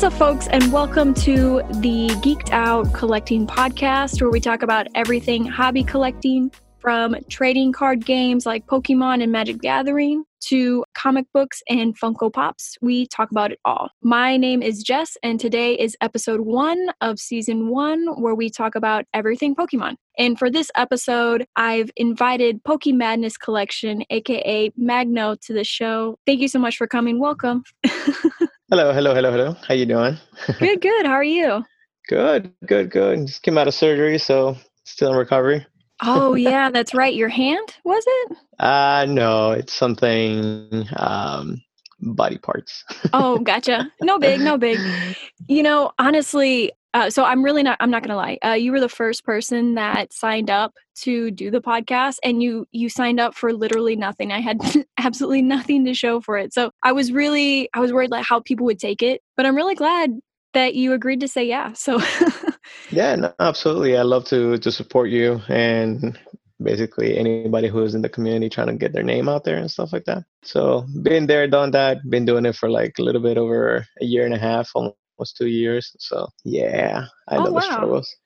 What's up, folks, and welcome to the Geeked Out Collecting Podcast, where we talk about everything hobby collecting from trading card games like Pokemon and Magic Gathering to comic books and Funko Pops. We talk about it all. My name is Jess, and today is episode one of season one, where we talk about everything Pokemon. And for this episode, I've invited Poke Madness Collection, aka Magno, to the show. Thank you so much for coming. Welcome. hello, hello, hello, hello. How you doing? good, good. How are you? Good, good, good. Just came out of surgery, so still in recovery. oh yeah, that's right. Your hand was it? Uh no, it's something um body parts. oh, gotcha. No big, no big. You know, honestly, uh, so I'm really not. I'm not gonna lie. Uh, you were the first person that signed up to do the podcast, and you you signed up for literally nothing. I had absolutely nothing to show for it. So I was really I was worried like how people would take it, but I'm really glad that you agreed to say yeah. So yeah, no, absolutely. I love to to support you and basically anybody who's in the community trying to get their name out there and stuff like that. So been there, done that. Been doing it for like a little bit over a year and a half, almost two years. So yeah, I oh, know wow. the struggles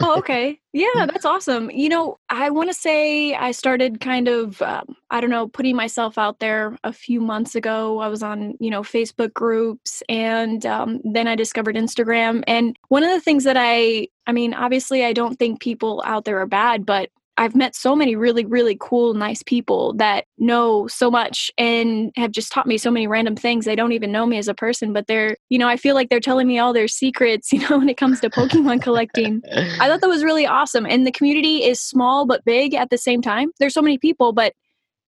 oh, okay. Yeah, that's awesome. You know, I want to say I started kind of, um, I don't know, putting myself out there a few months ago. I was on, you know, Facebook groups and um, then I discovered Instagram. And one of the things that I, I mean, obviously, I don't think people out there are bad, but I've met so many really, really cool, nice people that know so much and have just taught me so many random things. They don't even know me as a person, but they're, you know, I feel like they're telling me all their secrets, you know, when it comes to Pokemon collecting. I thought that was really awesome. And the community is small but big at the same time. There's so many people, but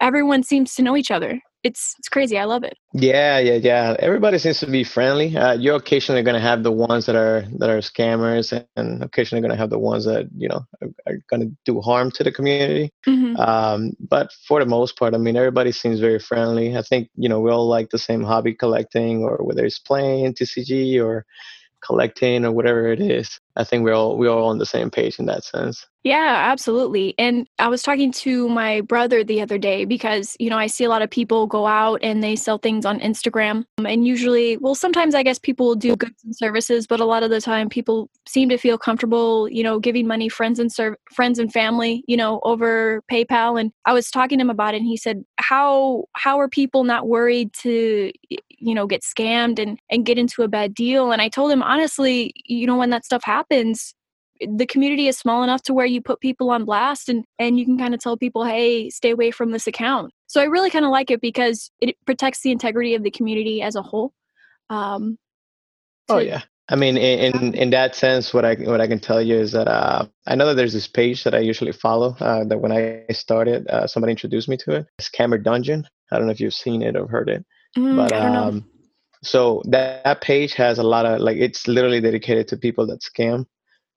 everyone seems to know each other it's it's crazy. I love it. Yeah, yeah, yeah. Everybody seems to be friendly. Uh, you're occasionally going to have the ones that are that are scammers, and occasionally going to have the ones that you know are, are going to do harm to the community. Mm-hmm. Um, but for the most part, I mean, everybody seems very friendly. I think you know we all like the same hobby collecting, or whether it's playing TCG or collecting or whatever it is. I think we're all we're all on the same page in that sense. Yeah, absolutely. And I was talking to my brother the other day because, you know, I see a lot of people go out and they sell things on Instagram. Um, and usually, well, sometimes I guess people will do goods and services, but a lot of the time people seem to feel comfortable, you know, giving money friends and friends and family, you know, over PayPal. And I was talking to him about it and he said, "How how are people not worried to you know, get scammed and and get into a bad deal?" And I told him honestly, you know, when that stuff happens, the community is small enough to where you put people on blast and and you can kind of tell people hey stay away from this account. So i really kind of like it because it protects the integrity of the community as a whole um, oh yeah. I mean in in that sense what i what i can tell you is that uh, i know that there's this page that i usually follow uh, that when i started uh, somebody introduced me to it. Scammer dungeon. I don't know if you've seen it or heard it mm, but um so that, that page has a lot of like it's literally dedicated to people that scam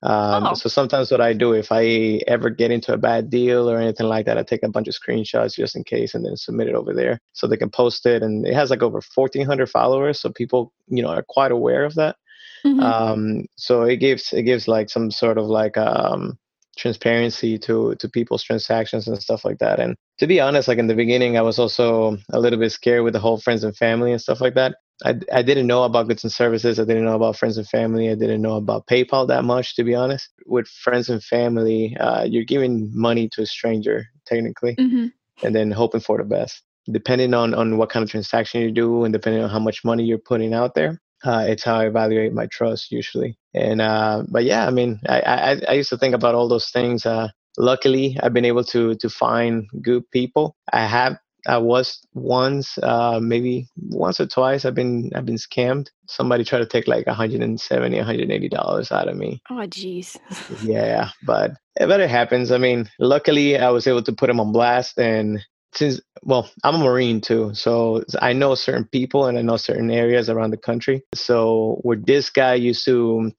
um, oh. So sometimes what I do, if I ever get into a bad deal or anything like that, I take a bunch of screenshots just in case, and then submit it over there so they can post it. And it has like over 1,400 followers, so people, you know, are quite aware of that. Mm-hmm. Um, so it gives it gives like some sort of like um, transparency to to people's transactions and stuff like that. And to be honest, like in the beginning, I was also a little bit scared with the whole friends and family and stuff like that. I, I didn't know about goods and services. I didn't know about friends and family. I didn't know about PayPal that much, to be honest. With friends and family, uh, you're giving money to a stranger, technically, mm-hmm. and then hoping for the best. Depending on, on what kind of transaction you do and depending on how much money you're putting out there, uh, it's how I evaluate my trust usually. And uh, but yeah, I mean, I, I, I used to think about all those things. Uh, luckily, I've been able to to find good people. I have I was once, uh, maybe once or twice. I've been I've been scammed. Somebody tried to take like 170, 180 dollars out of me. Oh, jeez. yeah, but but it happens. I mean, luckily I was able to put him on blast, and since well, I'm a Marine too, so I know certain people and I know certain areas around the country. So where this guy used to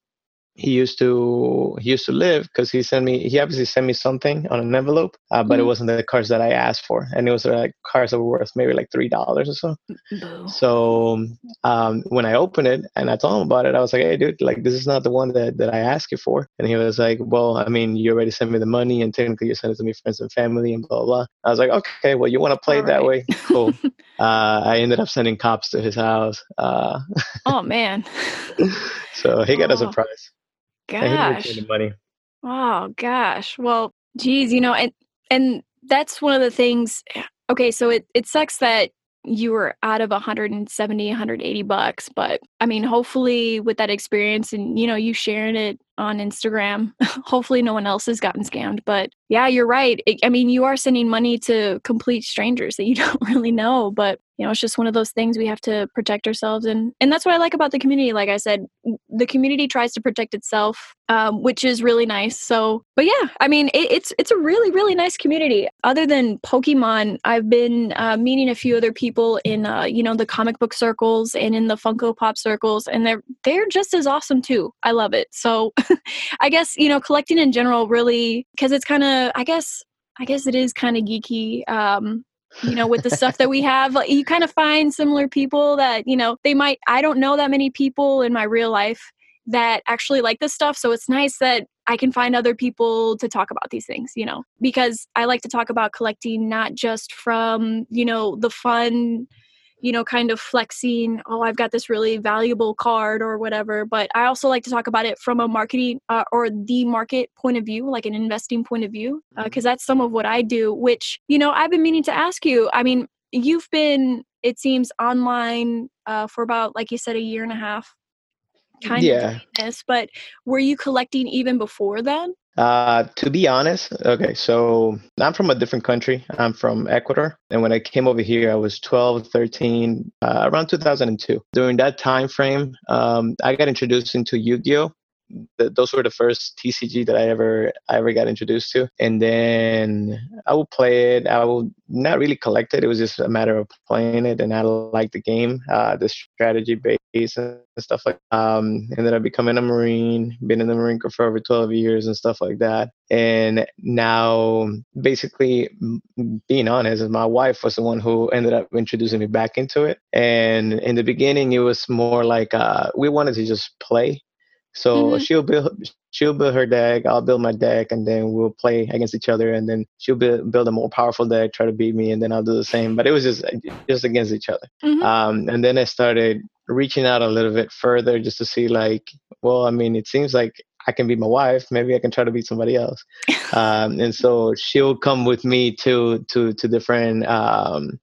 he used to he used to live because he sent me he obviously sent me something on an envelope uh, but mm-hmm. it wasn't the cars that i asked for and it was like cars that were worth maybe like three dollars or so. So um, when i opened it and i told him about it i was like hey dude like this is not the one that, that i asked you for. And he was like well i mean you already sent me the money and technically you sent it to me friends and family and blah blah, blah. i was like okay well you want to play it that way? Cool. Uh, i ended up sending cops to his house uh, oh man. So he got oh. a surprise gosh. money. Oh gosh. Well, geez, you know, and and that's one of the things. Eh, okay, so it it sucks that you were out of 170 180 bucks but i mean hopefully with that experience and you know you sharing it on instagram hopefully no one else has gotten scammed but yeah you're right it, i mean you are sending money to complete strangers that you don't really know but you know it's just one of those things we have to protect ourselves and and that's what i like about the community like i said the community tries to protect itself um, which is really nice so but yeah i mean it, it's it's a really really nice community. Other than pokemon i've been uh, meeting a few other people in uh, you know the comic book circles and in the funko pop circles and they're they're just as awesome too. I love it so i guess you know collecting in general really because it's kind of i guess i guess it is kind of geeky um you know with the stuff that we have you kind of find similar people that you know they might i don't know that many people in my real life that actually like this stuff so it's nice that i can find other people to talk about these things you know because i like to talk about collecting not just from you know the fun you know, kind of flexing, oh, I've got this really valuable card or whatever. But I also like to talk about it from a marketing uh, or the market point of view, like an investing point of view, because uh, that's some of what I do, which, you know, I've been meaning to ask you. I mean, you've been, it seems, online uh, for about, like you said, a year and a half kind yeah. of doing this, but were you collecting even before then? Uh, to be honest, okay, so I'm from a different country. I'm from Ecuador. And when I came over here, I was 12, 13, uh, around 2002. During that time frame, um, I got introduced into Yu Gi Oh! The, those were the first TCG that I ever I ever got introduced to, and then I would play it. I would not really collect it. It was just a matter of playing it, and I liked the game, uh, the strategy base and stuff like. Um, ended up becoming a Marine. Been in the Marine Corps for over 12 years and stuff like that. And now, basically, being honest, my wife was the one who ended up introducing me back into it. And in the beginning, it was more like uh, we wanted to just play so mm-hmm. she'll build she'll build her deck, I'll build my deck, and then we'll play against each other. And then she'll build build a more powerful deck, try to beat me, and then I'll do the same. But it was just just against each other. Mm-hmm. Um, and then I started reaching out a little bit further just to see like, well, I mean, it seems like I can be my wife. Maybe I can try to beat somebody else. um, and so she'll come with me to to to different um,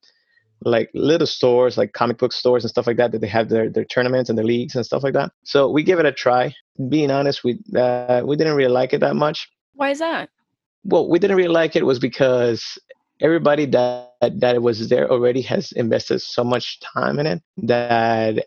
like little stores, like comic book stores and stuff like that, that they have their, their tournaments and their leagues and stuff like that. So we give it a try. Being honest, we uh, we didn't really like it that much. Why is that? Well, we didn't really like it was because everybody that that was there already has invested so much time in it that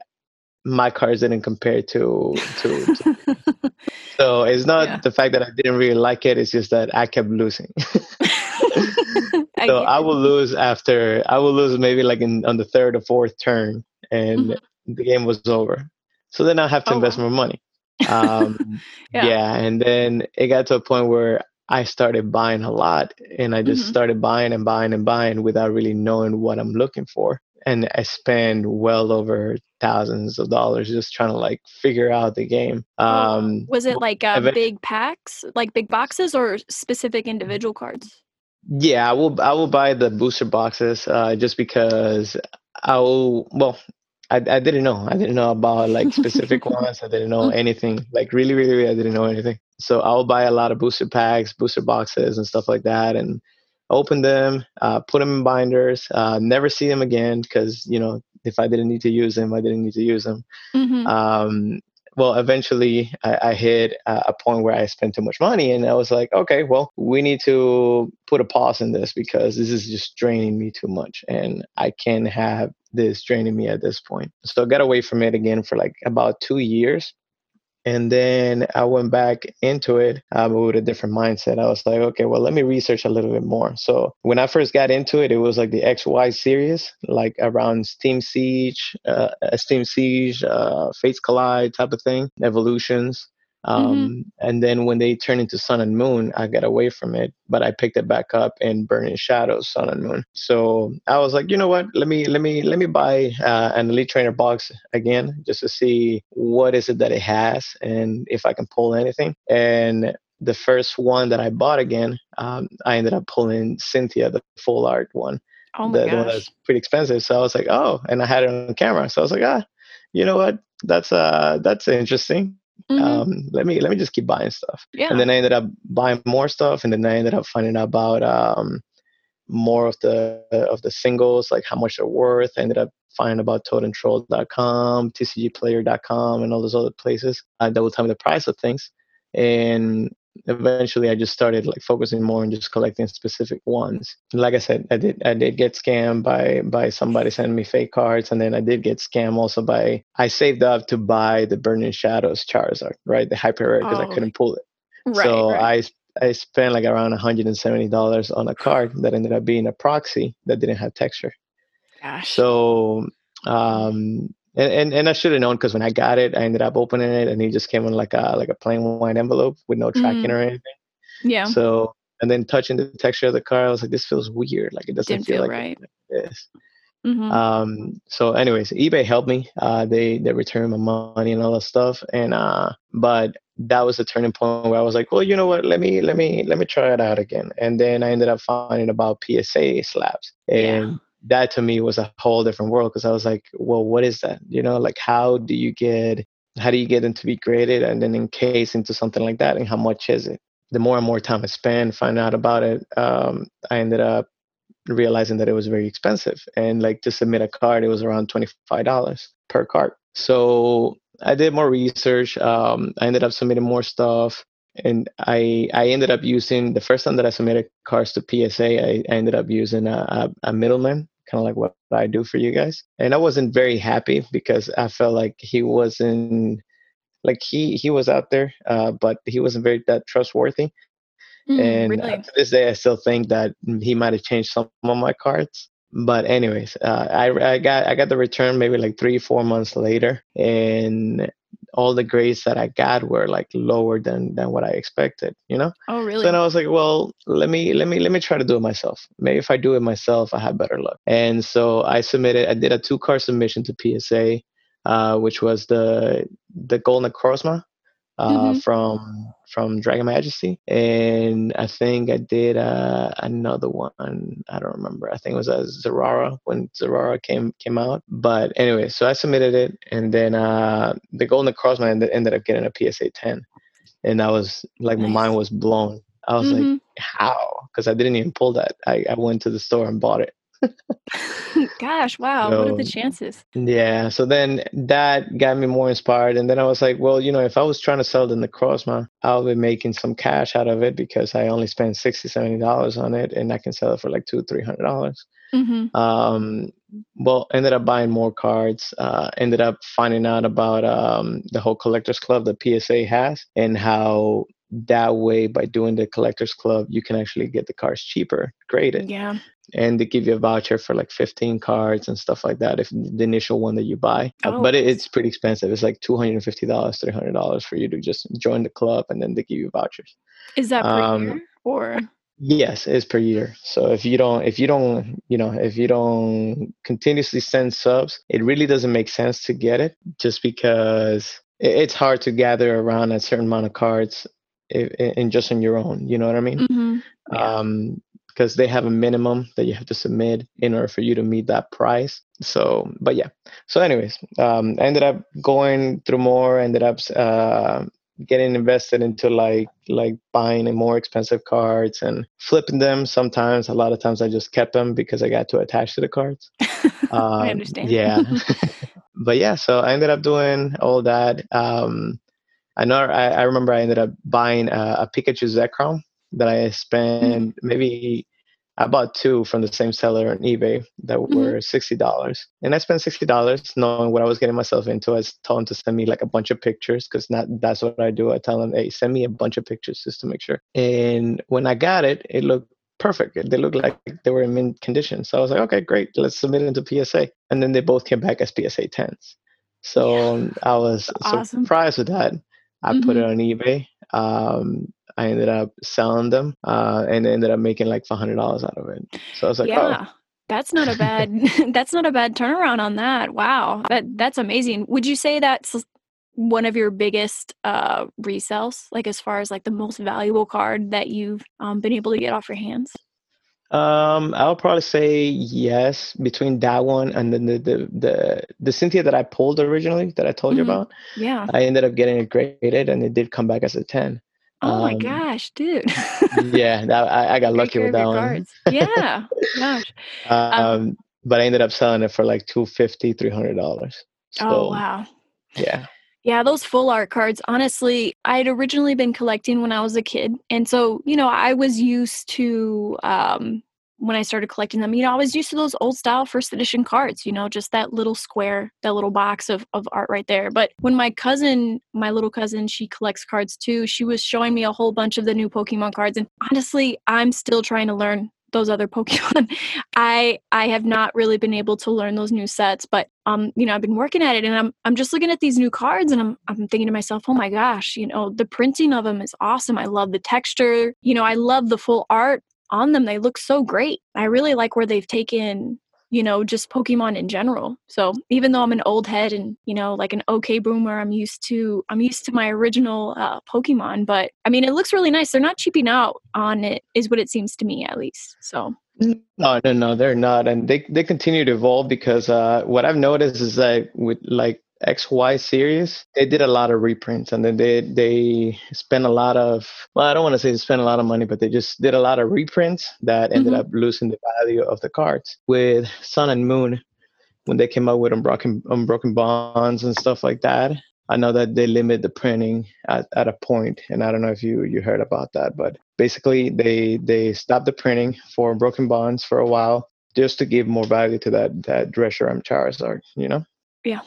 my cards didn't compare to to, to so it's not yeah. the fact that I didn't really like it, it's just that I kept losing. so I will lose after I will lose maybe like in on the third or fourth turn, and mm-hmm. the game was over. So then I have to oh, invest wow. more money. Um, yeah. yeah, and then it got to a point where I started buying a lot, and I just mm-hmm. started buying and buying and buying without really knowing what I'm looking for. And I spend well over thousands of dollars just trying to like figure out the game. Um, was it like uh, big packs, like big boxes, or specific individual cards? Yeah, I will. I will buy the booster boxes uh, just because I will. Well, I, I didn't know. I didn't know about like specific ones. I didn't know anything. Like really, really, really, I didn't know anything. So I'll buy a lot of booster packs, booster boxes, and stuff like that, and open them, uh, put them in binders. Uh, never see them again because you know if I didn't need to use them, I didn't need to use them. Mm-hmm. Um, well, eventually I, I hit a point where I spent too much money, and I was like, okay, well, we need to put a pause in this because this is just draining me too much, and I can't have this draining me at this point. So I got away from it again for like about two years. And then I went back into it uh, with a different mindset. I was like, okay, well, let me research a little bit more. So when I first got into it, it was like the XY series, like around Steam Siege, uh, Steam Siege, uh, Fates Collide type of thing, Evolutions. Um, mm-hmm. And then when they turned into Sun and Moon, I got away from it, but I picked it back up in Burning Shadows, Sun and Moon. So I was like, you know what? Let me let me let me buy uh, an Elite Trainer box again, just to see what is it that it has and if I can pull anything. And the first one that I bought again, um, I ended up pulling Cynthia, the full art one. Oh my the, gosh. the one that's pretty expensive. So I was like, oh, and I had it on camera. So I was like, ah, you know what? That's uh that's interesting. Mm-hmm. Um, let me let me just keep buying stuff. Yeah. And then I ended up buying more stuff, and then I ended up finding out about um more of the of the singles, like how much they're worth. I ended up finding about toadandtroll.com, tcgplayer.com, and all those other places uh, that will tell me the price of things. And eventually I just started like focusing more on just collecting specific ones. Like I said, I did I did get scammed by by somebody sending me fake cards, and then I did get scammed also by I saved up to buy the Burning Shadows Charizard, right, the hyper rare because oh. I couldn't pull it. Right, so right. I I spent like around $170 on a card that ended up being a proxy that didn't have texture. Gosh. So um and and, and I should have known because when I got it, I ended up opening it, and he just came in like a like a plain white envelope with no tracking mm. or anything. Yeah. So and then touching the texture of the car, I was like, this feels weird. Like it doesn't Didn't feel, feel like right. this. Mm-hmm. Um, so anyways, eBay helped me. Uh, they they returned my money and all that stuff. And uh, but that was the turning point where I was like, well, you know what? Let me let me let me try it out again. And then I ended up finding about PSA slabs. And yeah that to me was a whole different world because I was like, well, what is that? You know, like how do you get how do you get them to be graded and then encase into something like that and how much is it? The more and more time I spent finding out about it, um, I ended up realizing that it was very expensive. And like to submit a card, it was around twenty five dollars per card. So I did more research. Um, I ended up submitting more stuff and I I ended up using the first time that I submitted cards to PSA, I, I ended up using a, a, a middleman kind of like what I do for you guys. And I wasn't very happy because I felt like he wasn't like he he was out there, uh, but he wasn't very that trustworthy. Mm, and really? uh, to this day, I still think that he might have changed some of my cards. But anyways, uh, I I got I got the return maybe like three four months later, and all the grades that I got were like lower than than what I expected, you know? Oh, really? So then I was like, well, let me let me let me try to do it myself. Maybe if I do it myself, I have better luck. And so I submitted. I did a two car submission to PSA, uh, which was the the Golden Necrozma uh, mm-hmm. from from Dragon Majesty, and I think I did uh, another one. I don't remember. I think it was a Zeraora when Zeraora came came out. But anyway, so I submitted it, and then uh, the Golden ended, ended up getting a PSA 10, and I was like, nice. my mind was blown. I was mm-hmm. like, how? Because I didn't even pull that. I, I went to the store and bought it. Gosh, wow. So, what are the chances? Yeah. So then that got me more inspired. And then I was like, well, you know, if I was trying to sell it in the Necrozma, I'll be making some cash out of it because I only spent 60 $70 on it and I can sell it for like two, 300. dollars mm-hmm. Um, well, ended up buying more cards. Uh, ended up finding out about um, the whole collectors club that PSA has and how that way by doing the collectors club you can actually get the cars cheaper graded. Yeah. And they give you a voucher for like 15 cards and stuff like that if the initial one that you buy. Uh, oh. but it, it's pretty expensive. It's like $250 $300 for you to just join the club and then they give you vouchers. Is that per um, year or? yes it's per year. So if you don't if you don't you know if you don't continuously send subs it really doesn't make sense to get it just because it's hard to gather around a certain amount of cards in just on your own you know what i mean mm-hmm. yeah. um because they have a minimum that you have to submit in order for you to meet that price. So, but yeah. So, anyways, um, I ended up going through more. Ended up uh, getting invested into like like buying more expensive cards and flipping them. Sometimes, a lot of times, I just kept them because I got too attached to the cards. Um, I understand. yeah. but yeah, so I ended up doing all that. Um, I know. I, I remember I ended up buying a, a Pikachu Zekrom that I spent mm-hmm. maybe I bought two from the same seller on eBay that mm-hmm. were sixty dollars, and I spent sixty dollars knowing what I was getting myself into. I told him to send me like a bunch of pictures because not that's what I do. I tell them, hey, send me a bunch of pictures just to make sure. And when I got it, it looked perfect. They looked like they were in mint condition. So I was like, okay, great, let's submit it into PSA. And then they both came back as PSA tens. So I was awesome. surprised with that. I mm-hmm. put it on eBay. Um, I ended up selling them uh, and ended up making like five hundred dollars out of it. So I was like, yeah. oh. That's not a bad that's not a bad turnaround on that. Wow. That that's amazing. Would you say that's one of your biggest uh resells like as far as like the most valuable card that you've um, been able to get off your hands? Um, I'll probably say yes between that one and then the the the, the Cynthia that I pulled originally that I told mm-hmm. you about. Yeah. I ended up getting it graded and it did come back as a ten. Oh um, my gosh, dude. yeah, that, I, I got lucky with that one. yeah, gosh. Um, um, but I ended up selling it for like two fifty, three hundred dollars. Oh, so, oh wow. Yeah. Yeah, those full art cards, honestly, I had originally been collecting when I was a kid. And so, you know, I was used to um when I started collecting them, you know, I was used to those old style first edition cards, you know, just that little square, that little box of, of art right there. But when my cousin, my little cousin, she collects cards too, she was showing me a whole bunch of the new Pokemon cards. And honestly, I'm still trying to learn those other Pokemon. I I have not really been able to learn those new sets, but um, you know, I've been working at it and I'm I'm just looking at these new cards and I'm I'm thinking to myself, oh my gosh, you know, the printing of them is awesome. I love the texture. You know, I love the full art on them. They look so great. I really like where they've taken, you know, just Pokemon in general. So even though I'm an old head and, you know, like an okay boomer, I'm used to I'm used to my original uh, Pokemon. But I mean, it looks really nice. They're not cheaping out on it, is what it seems to me at least. So no, no, no, they're not, and they they continue to evolve because uh, what I've noticed is that with like XY series, they did a lot of reprints and then they they spent a lot of well, I don't want to say they spent a lot of money, but they just did a lot of reprints that ended mm-hmm. up losing the value of the cards. With Sun and Moon, when they came out with unbroken unbroken bonds and stuff like that, I know that they limit the printing at, at a point, and I don't know if you you heard about that, but basically they they stopped the printing for broken bonds for a while just to give more value to that that Reshiram Charizard, you know? Yeah.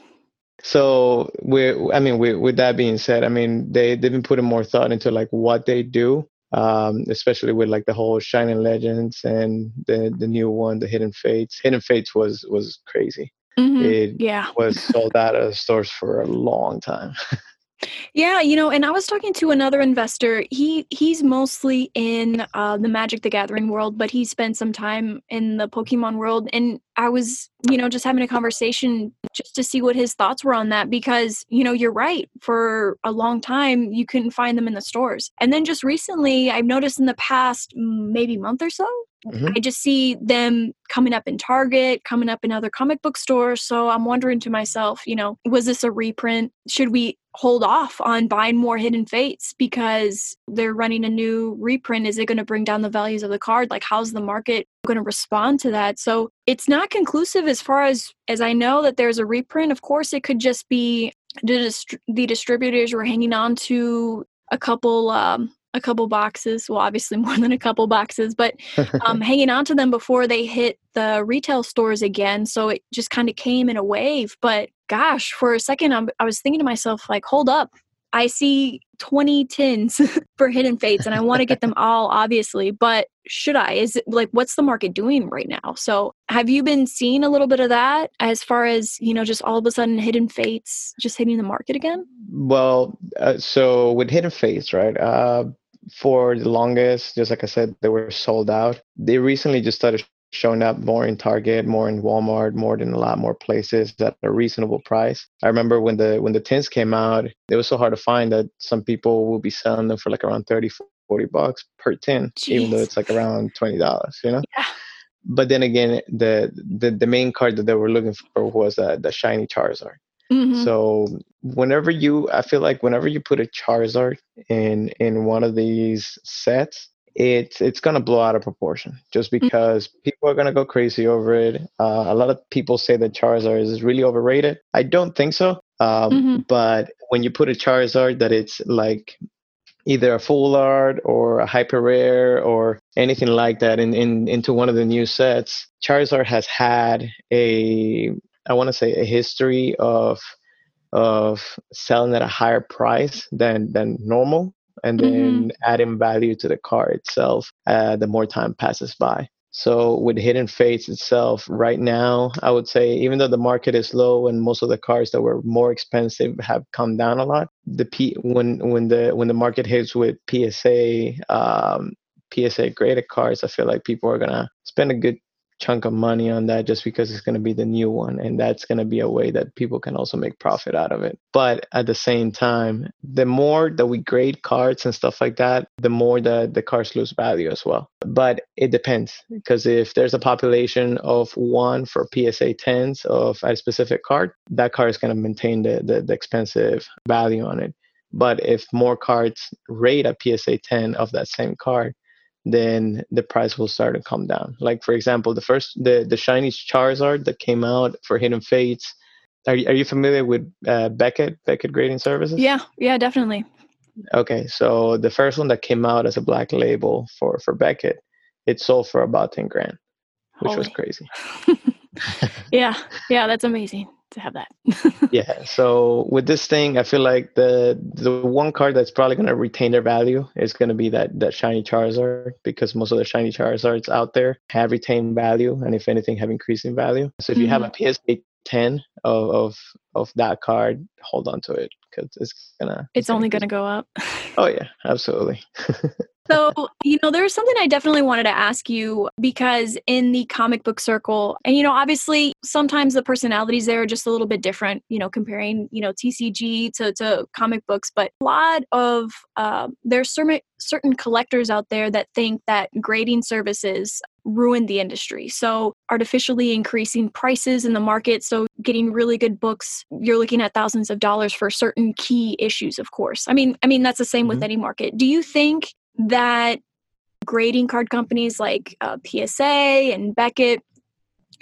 So we, I mean, we, with that being said, I mean they they've been putting more thought into like what they do, um, especially with like the whole Shining Legends and the the new one, the Hidden Fates. Hidden Fates was was crazy. Mm-hmm. It yeah. was sold out of stores for a long time. Yeah, you know, and I was talking to another investor. He he's mostly in uh, the Magic the Gathering world, but he spent some time in the Pokemon world. And I was, you know, just having a conversation just to see what his thoughts were on that because, you know, you're right. For a long time, you couldn't find them in the stores, and then just recently, I've noticed in the past maybe month or so, Mm-hmm. I just see them coming up in Target, coming up in other comic book stores. So I'm wondering to myself, you know, was this a reprint? Should we hold off on buying more Hidden Fates because they're running a new reprint? Is it going to bring down the values of the card? Like, how's the market going to respond to that? So it's not conclusive as far as as I know that there's a reprint. Of course, it could just be the, dist- the distributors were hanging on to a couple um, a couple boxes well obviously more than a couple boxes but um, hanging on to them before they hit the retail stores again so it just kind of came in a wave but gosh for a second I'm, i was thinking to myself like hold up i see 20 tins for hidden fates and i want to get them all obviously but should i? Is it like what's the market doing right now? So have you been seeing a little bit of that as far as you know just all of a sudden hidden fates just hitting the market again? Well uh, so with hidden fates right uh for the longest, just like I said, they were sold out. They recently just started showing up more in Target, more in Walmart, more than a lot more places at a reasonable price. I remember when the when the tins came out, it was so hard to find that some people will be selling them for like around 30, 40 bucks per tin, Jeez. even though it's like around twenty dollars, you know? Yeah. But then again, the, the the main card that they were looking for was uh, the shiny Charizard. Mm-hmm. So whenever you, I feel like whenever you put a Charizard in in one of these sets, it's it's gonna blow out of proportion just mm. because mm-hmm. people are gonna go crazy over it. Uh, a lot of people say that Charizard is really overrated. I don't think so. Um, mm-hmm. But when you put a Charizard that it's like either a full art or a hyper rare or anything like that in, in into one of the new sets, Charizard has had a I want to say a history of of selling at a higher price than than normal and then mm-hmm. adding value to the car itself uh, the more time passes by So with Hidden Fates itself, right now, I would say even though the market is low and most of the cars that were more expensive have come down a lot, the P when when the when the market hits with PSA um, PSA graded cars, I feel like people are gonna spend a good chunk of money on that just because it's going to be the new one and that's going to be a way that people can also make profit out of it. But at the same time the more that we grade cards and stuff like that the more that the cards lose value as well. But it depends because if there's a population of one for psa 10s of a specific card that card is going to maintain the, the, the expensive value on it. But if more cards rate a psa 10 of that same card then the price will start to come down. Like for example, the first the the shiny Charizard that came out for Hidden Fates. Are you, are you familiar with uh, Beckett Beckett grading services? Yeah, yeah, definitely. Okay, so the first one that came out as a black label for for Beckett, it sold for about ten grand, which Holy. was crazy. yeah, yeah, that's amazing to have that. yeah. So with this thing, I feel like the the one card that's probably going to retain their value is going to be that that shiny Charizard because most of the shiny Charizards out there have retained value and if anything have increased in value. So if mm-hmm. you have a mm-hmm. PSA 10 of, of of that card, hold on to it because it's gonna. It's, it's only gonna go up. oh yeah, absolutely. so, you know, there's something I definitely wanted to ask you because in the comic book circle, and, you know, obviously sometimes the personalities there are just a little bit different, you know, comparing, you know, TCG to, to comic books. But a lot of, uh, there's certain, certain collectors out there that think that grading services ruin the industry. So, artificially increasing prices in the market. So, getting really good books, you're looking at thousands of dollars for certain key issues, of course. I mean, I mean that's the same mm-hmm. with any market. Do you think that grading card companies like uh, PSA and Beckett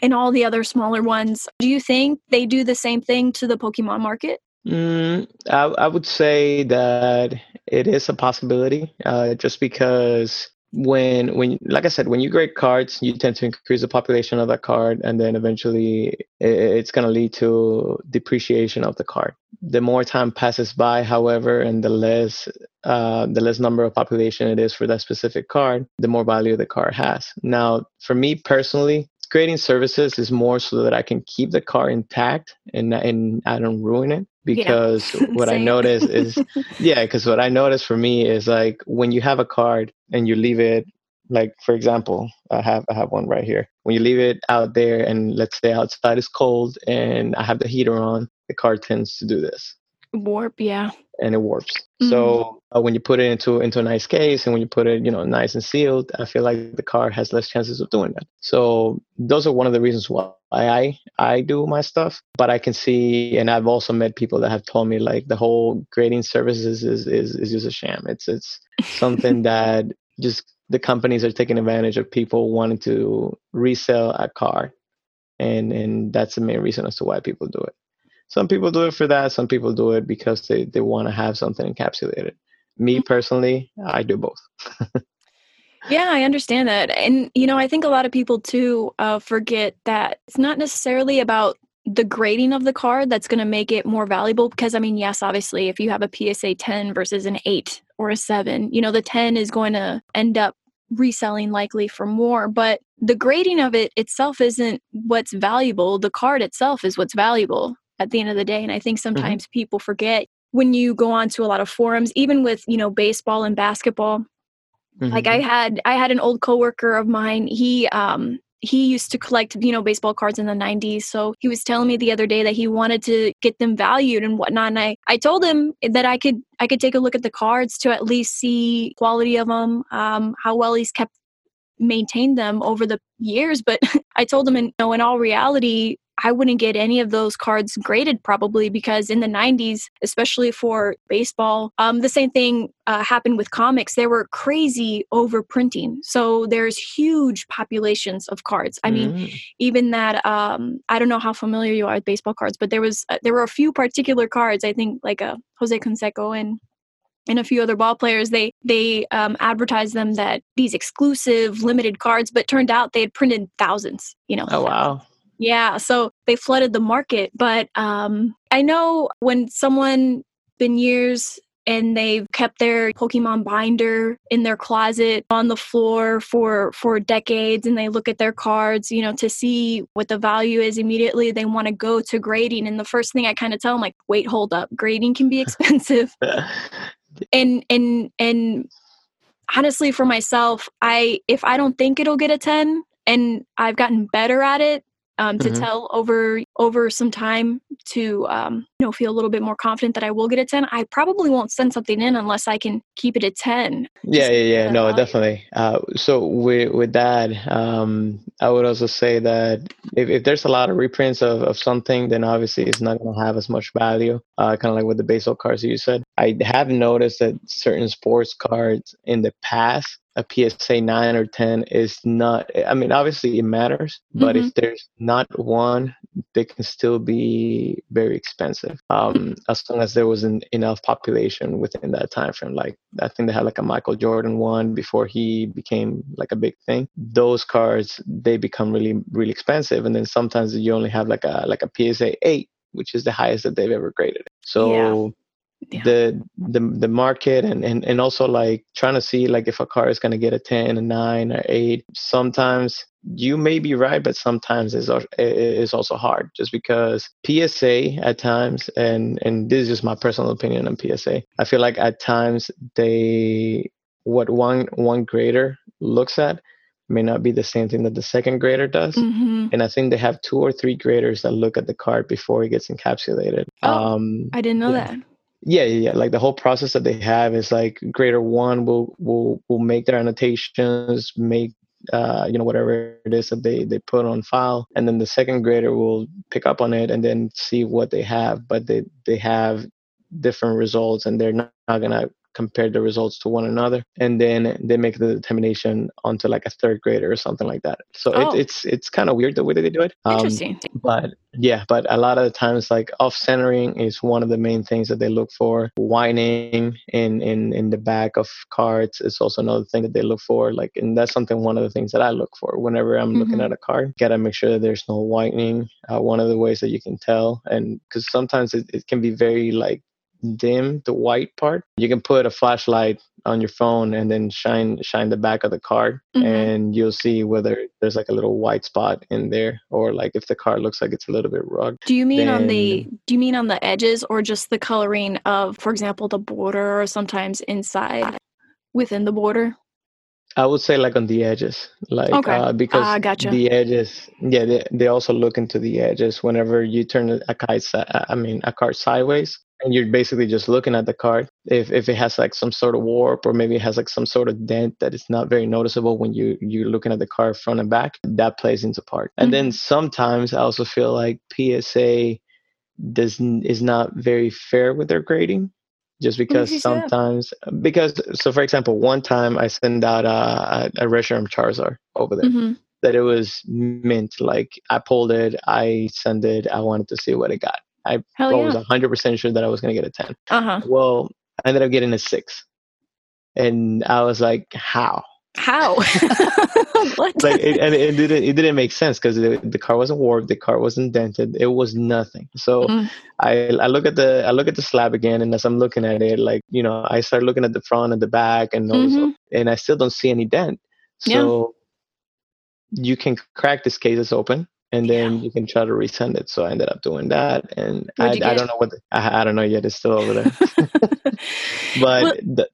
and all the other smaller ones, do you think they do the same thing to the Pokemon market? Mm, I, I, would say that it is a possibility uh, just because when when like i said when you grade cards you tend to increase the population of that card and then eventually it's going to lead to depreciation of the card the more time passes by however and the less uh, the less number of population it is for that specific card the more value the card has now for me personally grading services is more so that i can keep the card intact and and i don't ruin it because yeah. what I notice is yeah, because what I notice for me is like when you have a card and you leave it like for example, I have I have one right here. When you leave it out there and let's say outside is cold and I have the heater on, the car tends to do this. Warp, yeah. And it warps. Mm-hmm. So uh, when you put it into into a nice case and when you put it, you know, nice and sealed, I feel like the car has less chances of doing that. So those are one of the reasons why I I do my stuff. But I can see, and I've also met people that have told me like the whole grading services is is is just a sham. It's it's something that just the companies are taking advantage of people wanting to resell a car, and and that's the main reason as to why people do it. Some people do it for that. Some people do it because they, they want to have something encapsulated. Me mm-hmm. personally, I do both. yeah, I understand that. And, you know, I think a lot of people too uh, forget that it's not necessarily about the grading of the card that's going to make it more valuable because i mean yes obviously if you have a psa 10 versus an 8 or a 7 you know the 10 is going to end up reselling likely for more but the grading of it itself isn't what's valuable the card itself is what's valuable at the end of the day. And I think mm-hmm. sometimes mm-hmm. people forget when you go on to a lot of forums, even with, you know, baseball and basketball. Mm-hmm. Like I mm-hmm. had I had an old coworker of mine, he um he used to collect, you know, baseball cards in the 90s. So he was telling me the other day that he wanted to get them valued and whatnot. And I, I told him that I could I could take a look at the cards to at least see quality of them, um, how well he's kept maintained them over the years. But I told him, in, you know, in all reality, I wouldn't get any of those cards graded probably because in the 90s, especially for baseball, um, the same thing uh, happened with comics. There were crazy overprinting. So there's huge populations of cards. I mean, mm. even that, um, I don't know how familiar you are with baseball cards, but there was, uh, there were a few particular cards, I think like a uh, Jose Canseco and and a few other ball players they they um, advertised them that these exclusive limited cards but turned out they had printed thousands you know oh wow yeah, so they flooded the market. But um, I know when someone been years and they've kept their Pokemon binder in their closet on the floor for for decades and they look at their cards, you know, to see what the value is immediately they want to go to grading and the first thing I kind of tell them like, "Wait, hold up. Grading can be expensive." and and and honestly for myself, I if I don't think it'll get a 10 and I've gotten better at it, um, to mm-hmm. tell over over some time to um, you know feel a little bit more confident that I will get a 10 I probably won't send something in unless I can keep it at 10 yeah yeah yeah. No definitely. Uh, so with with that um, I would also say that if, if there's a lot of reprints of, of something then obviously it's not going to have as much value uh, kind of like with the baseball cards that you said. I have noticed that certain sports cards in the past a PSA 9 or 10 is not, I mean, obviously it matters, but mm-hmm. if there's not one, they can still be very expensive um, as long as there was an enough population within that time frame. Like, I think they had like a Michael Jordan one before he became like a big thing. Those cards, they become really, really expensive. And then sometimes you only have like a, like a PSA 8, which is the highest that they've ever graded. So, yeah yeah. the the the market and, and and also like trying to see like if a car is going to get a 10 a 9 or 8 sometimes you may be right but sometimes it's, it's also hard just because psa at times and and this is just my personal opinion on psa i feel like at times they what one one grader looks at may not be the same thing that the second grader does. Mm-hmm. And I think they have two or three graders that look at the card before it gets encapsulated. Oh, um, I didn't know yeah. that yeah, yeah, yeah. Like the whole process that they have is like grader one will will will make their annotations, make uh, you know whatever it is that they they put on file, and then the second grader will pick up on it and then see what they have. But they they have different results, and they're not, not gonna compare the results to one another and then they make the determination onto like a third grader or something like that. So oh. it, it's it's kind of weird the way that they do it. Um, interesting. but yeah but a lot of the times like off centering is one of the main things that they look for. Whitening in in in the back of cards is also another thing that they look for like and that's something one of the things that i look for whenever i'm mm-hmm. looking at a card. Gotta make sure that there's no whitening uh, one of the ways that you can tell and because sometimes it, it can be very like dim the white part you can put a flashlight on your phone and then shine shine the back of the card mm-hmm. and you'll see whether there's like a little white spot in there or like if the card looks like it's a little bit rugged do you mean then, on the do you mean on the edges or just the coloring of for example the border or sometimes inside within the border I would say like on the edges, like okay. uh, because uh, gotcha. the edges, yeah, they, they also look into the edges whenever you turn a card, I mean a card sideways and you're basically just looking at the card if, if it has like some sort of warp or maybe it has like some sort of dent that is not very noticeable when you you're looking at the card front and back that plays into part and mm-hmm. then sometimes i also feel like psa does is not very fair with their grading just because sometimes because so for example one time i sent out a, a Reshiram charizard over there mm-hmm. that it was mint like i pulled it i sent it i wanted to see what it got I yeah. was 100% sure that I was going to get a 10. Uh-huh. Well, I ended up getting a 6. And I was like, how? How? what? Like, it, and it didn't it didn't make sense because the, the car wasn't warped, the car wasn't dented, it was nothing. So mm. I I look at the I look at the slab again, and as I'm looking at it, like you know, I start looking at the front and the back, and mm-hmm. and I still don't see any dent. So yeah. you can crack this cases open and then yeah. you can try to resend it. So I ended up doing that, and I, I, don't know what the, I, I, don't know yet. It's still over there. but well, the,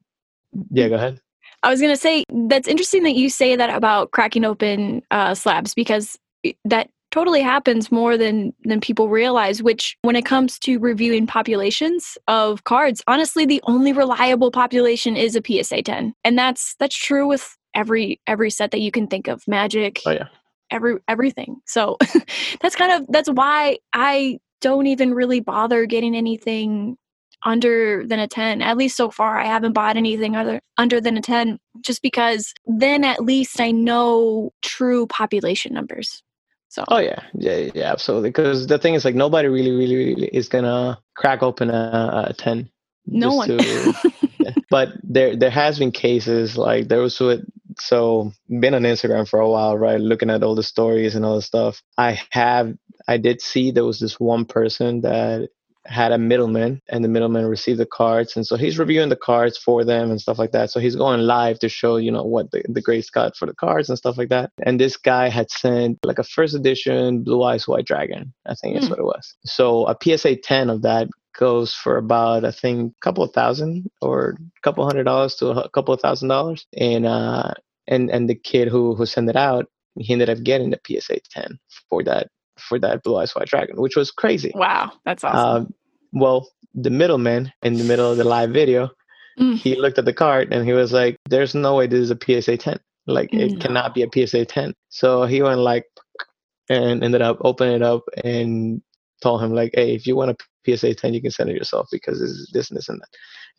yeah, go ahead. I was gonna say that's interesting that you say that about cracking open uh, slabs because that totally happens more than than people realize which when it comes to reviewing populations of cards honestly the only reliable population is a psa 10 and that's that's true with every every set that you can think of magic oh yeah every everything. So that's kind of that's why I don't even really bother getting anything under than a 10 at least so far. I haven't bought anything other under than a 10 just because then at least i know true population numbers. So. Oh yeah. Yeah yeah absolutely. Because the thing is like nobody really really, really is gonna crack open a, a 10 no one. to, but there there has been cases like there was so been on Instagram for a while, right? Looking at all the stories and all the stuff. I have I did see there was this one person that had a middleman and the middleman received the cards and so he's reviewing the cards for them and stuff like that so he's going live to show you know what the, the grace got for the cards and stuff like that and this guy had sent like a first edition blue eyes white dragon i think mm. that's what it was so a psa 10 of that goes for about I think a couple of thousand or a couple hundred dollars to a couple of thousand dollars. And uh and and the kid who who sent it out, he ended up getting the PSA 10 for that for that Blue Eyes White Dragon, which was crazy. Wow, that's awesome. Um, well, the middleman in the middle of the live video, mm. he looked at the card and he was like, "There's no way this is a PSA 10. Like it no. cannot be a PSA 10." So he went like and ended up opening it up and told him like, "Hey, if you want a PSA 10, you can send it yourself because it's this and this and that."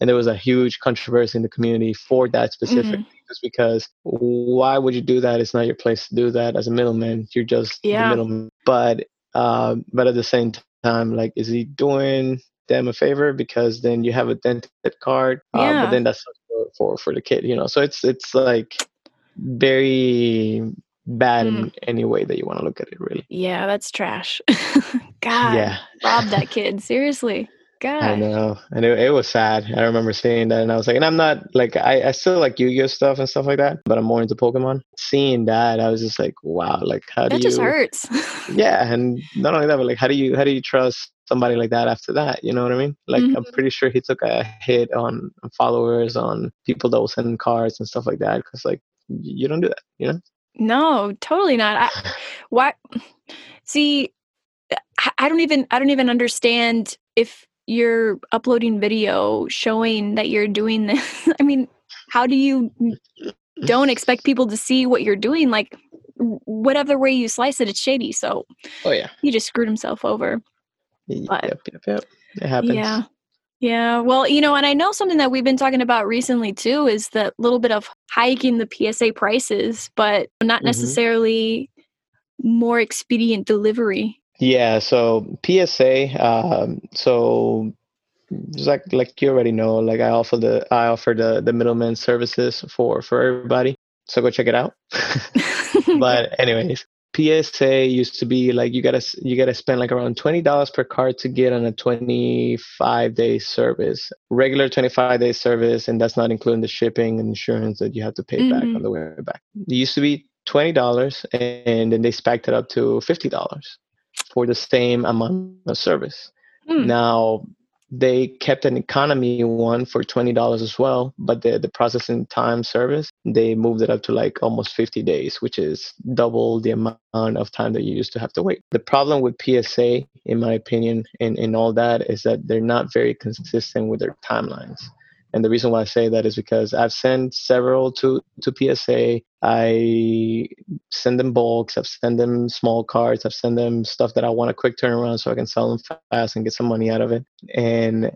And there was a huge controversy in the community for that specific mm-hmm. just because why would you do that? It's not your place to do that as a middleman. You're just yeah. the middleman. But uh, but at the same time, like, is he doing them a favor because then you have a dented card? Yeah. Uh, but then that's for, for for the kid, you know. So it's it's like very bad mm. in any way that you want to look at it really. Yeah that's trash. God yeah. rob that kid seriously. God. i know and it, it, was sad. I remember seeing that and i was like and i'm not like i, I still like yu-gi-oh stuff and stuff like that but i'm more into pokemon. Seeing that i was just like wow like how do you that do just hurts. Yeah and not only that but like how do you how do you trust somebody like that after that? You know what i mean? Like mm-hmm. i'm pretty sure he took a hit on, on followers on people that will send cards and stuff like that because like you don't do that you know no, totally not. I, why? See, eh, I don't even I don't even understand if you're uploading video showing that you're doing this. I mean, how do you don't expect people to see what you're doing? Like, whatever way you slice it, it's shady. So, oh yeah, he just screwed himself over. But, yep, yep, yep. It happens. Yeah. Yeah, well, you know, and I know something that we've been talking about recently too is that little bit of hiking the PSA prices, but not mm-hmm. necessarily more expedient delivery. Yeah, so PSA, um, so like like you already know, like I offer the I offer the the middleman services for for everybody. So go check it out. but anyways, PSA used to be like you gotta you gotta spend like around twenty dollars per card to get on a twenty five day service, regular twenty five day service, and that's not including the shipping and insurance that you have to pay mm-hmm. back on the way back. It used to be twenty dollars, and then they spiked it up to fifty dollars for the same amount of service. Mm. Now they kept an economy one for $20 as well but the, the processing time service they moved it up to like almost 50 days which is double the amount of time that you used to have to wait the problem with psa in my opinion and, in all that is that they're not very consistent with their timelines and the reason why I say that is because I've sent several to, to PSA. I send them bulks. I've sent them small cards. I've sent them stuff that I want a quick turnaround so I can sell them fast and get some money out of it. And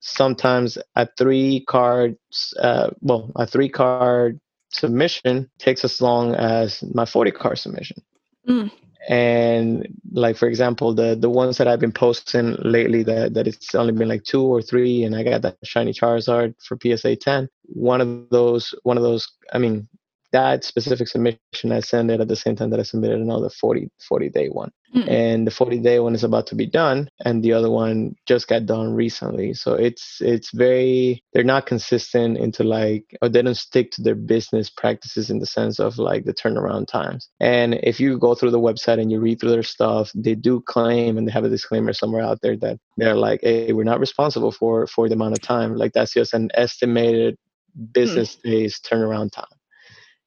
sometimes a three card, uh, well, a three card submission takes as long as my 40 card submission. Mm and like for example the the ones that i've been posting lately that that it's only been like two or three and i got that shiny charizard for psa 10 one of those one of those i mean that specific submission, I send it at the same time that I submitted another 40, 40 day one. Mm-hmm. And the 40 day one is about to be done, and the other one just got done recently. So it's it's very they're not consistent into like or they don't stick to their business practices in the sense of like the turnaround times. And if you go through the website and you read through their stuff, they do claim and they have a disclaimer somewhere out there that they're like, hey, we're not responsible for for the amount of time. Like that's just an estimated hmm. business mm. days turnaround time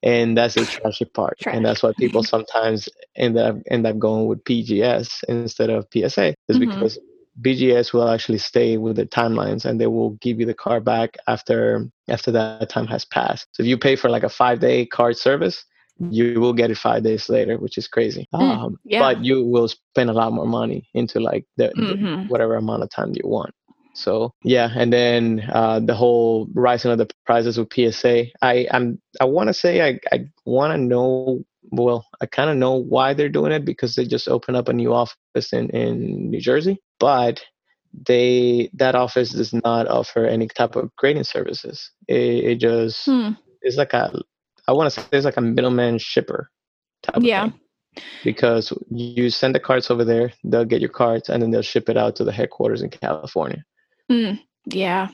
and that's the trashy part Trash. and that's why people sometimes end up end up going with bgs instead of psa is mm-hmm. because bgs will actually stay with the timelines and they will give you the car back after after that time has passed so if you pay for like a five day card service you will get it five days later which is crazy mm, um, yeah. but you will spend a lot more money into like the, mm-hmm. the whatever amount of time you want so yeah, and then uh, the whole rising of the prices with PSA. I I'm I want to say I I want to know. Well, I kind of know why they're doing it because they just opened up a new office in in New Jersey, but they that office does not offer any type of grading services. It, it just hmm. it's like a I want to say it's like a middleman shipper. Type. Of Yeah. because you send the cards over there, they'll get your cards, and then they'll ship it out to the headquarters in California. Mm, yeah.